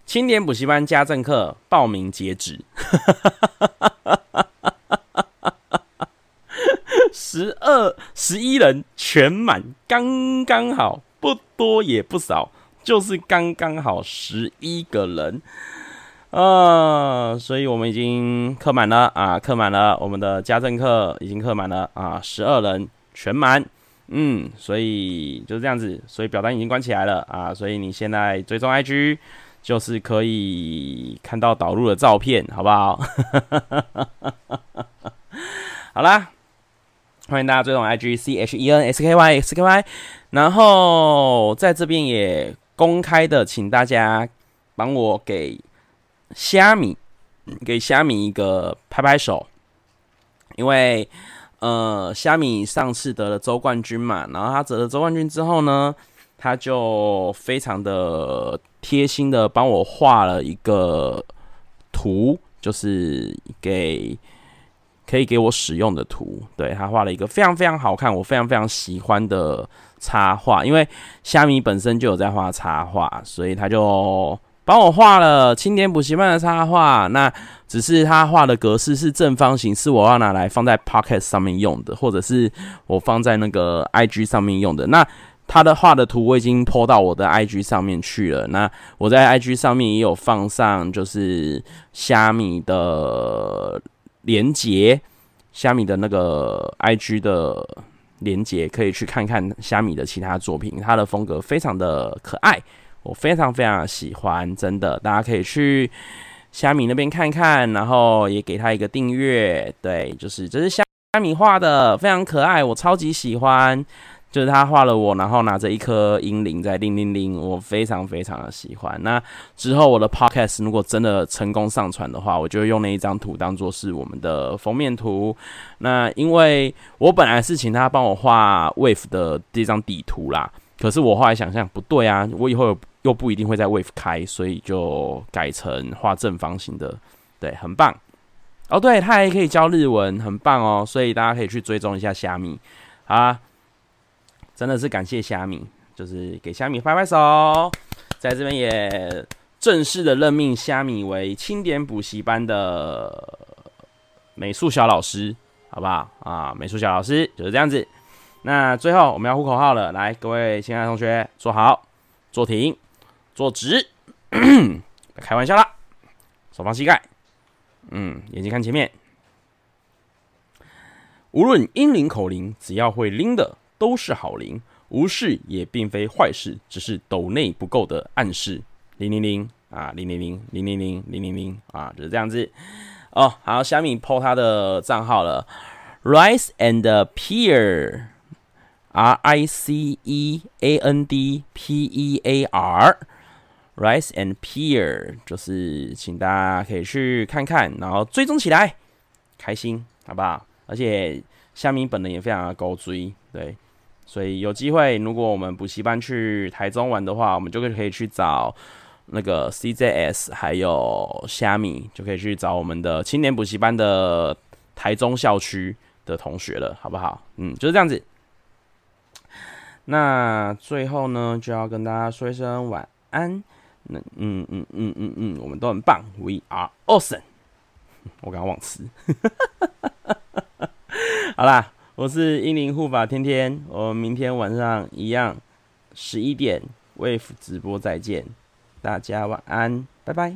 青年补习班家政课报名截止。十二十一人全满，刚刚好，不多也不少，就是刚刚好十一个人啊，所以我们已经课满了啊，课满了，我们的家政课已经课满了啊，十二人全满，嗯，所以就是这样子，所以表单已经关起来了啊，所以你现在追踪 IG 就是可以看到导入的照片，好不好？好啦。欢迎大家追踪 IG C H E N S K Y S K Y，然后在这边也公开的，请大家帮我给虾米给虾米一个拍拍手，因为呃虾米上次得了周冠军嘛，然后他得了周冠军之后呢，他就非常的贴心的帮我画了一个图，就是给。可以给我使用的图，对，他画了一个非常非常好看，我非常非常喜欢的插画。因为虾米本身就有在画插画，所以他就帮我画了青年补习班的插画。那只是他画的格式是正方形，是我要拿来放在 Pocket 上面用的，或者是我放在那个 IG 上面用的。那他的画的图我已经 po 到我的 IG 上面去了。那我在 IG 上面也有放上，就是虾米的。连接虾米的那个 IG 的连接，可以去看看虾米的其他作品，它的风格非常的可爱，我非常非常喜欢，真的，大家可以去虾米那边看看，然后也给他一个订阅，对，就是这是虾虾米画的，非常可爱，我超级喜欢，就是他画了我，然后拿着一颗银铃在叮铃铃，我非常非常的喜欢。那之后我的 podcast 如果真的成功上传的话，我就会用那一张图当做是我们的封面图。那因为我本来是请他帮我画 Wave 的这张底图啦，可是我后来想想不对啊，我以后又不一定会在 Wave 开，所以就改成画正方形的，对，很棒。哦，对，他还可以教日文，很棒哦，所以大家可以去追踪一下虾米啊。真的是感谢虾米，就是给虾米拍拍手，在这边也正式的任命虾米为清点补习班的美术小老师，好不好啊？美术小老师就是这样子。那最后我们要呼口号了，来，各位亲爱的同学，坐好，坐停，坐直，开玩笑啦，手放膝盖，嗯，眼睛看前面，无论英灵口灵，只要会拎的。都是好灵，无视也并非坏事，只是抖内不够的暗示。零零零啊，零零零零零零零零零啊，就是这样子。哦，好，虾米 po 他的账号了，Rice and Pear，R I C E A N D P E A R，Rice and Pear，就是请大家可以去看看，然后追踪起来，开心，好不好？而且虾米本人也非常的高追，对。所以有机会，如果我们补习班去台中玩的话，我们就可以去找那个 CJS，还有虾米，就可以去找我们的青年补习班的台中校区的同学了，好不好？嗯，就是这样子。那最后呢，就要跟大家说一声晚安。那嗯嗯嗯嗯嗯，我们都很棒，We are awesome。我刚刚忘词，好啦。我是英灵护法天天，我们明天晚上一样十一点 Wave 直播再见，大家晚安，拜拜。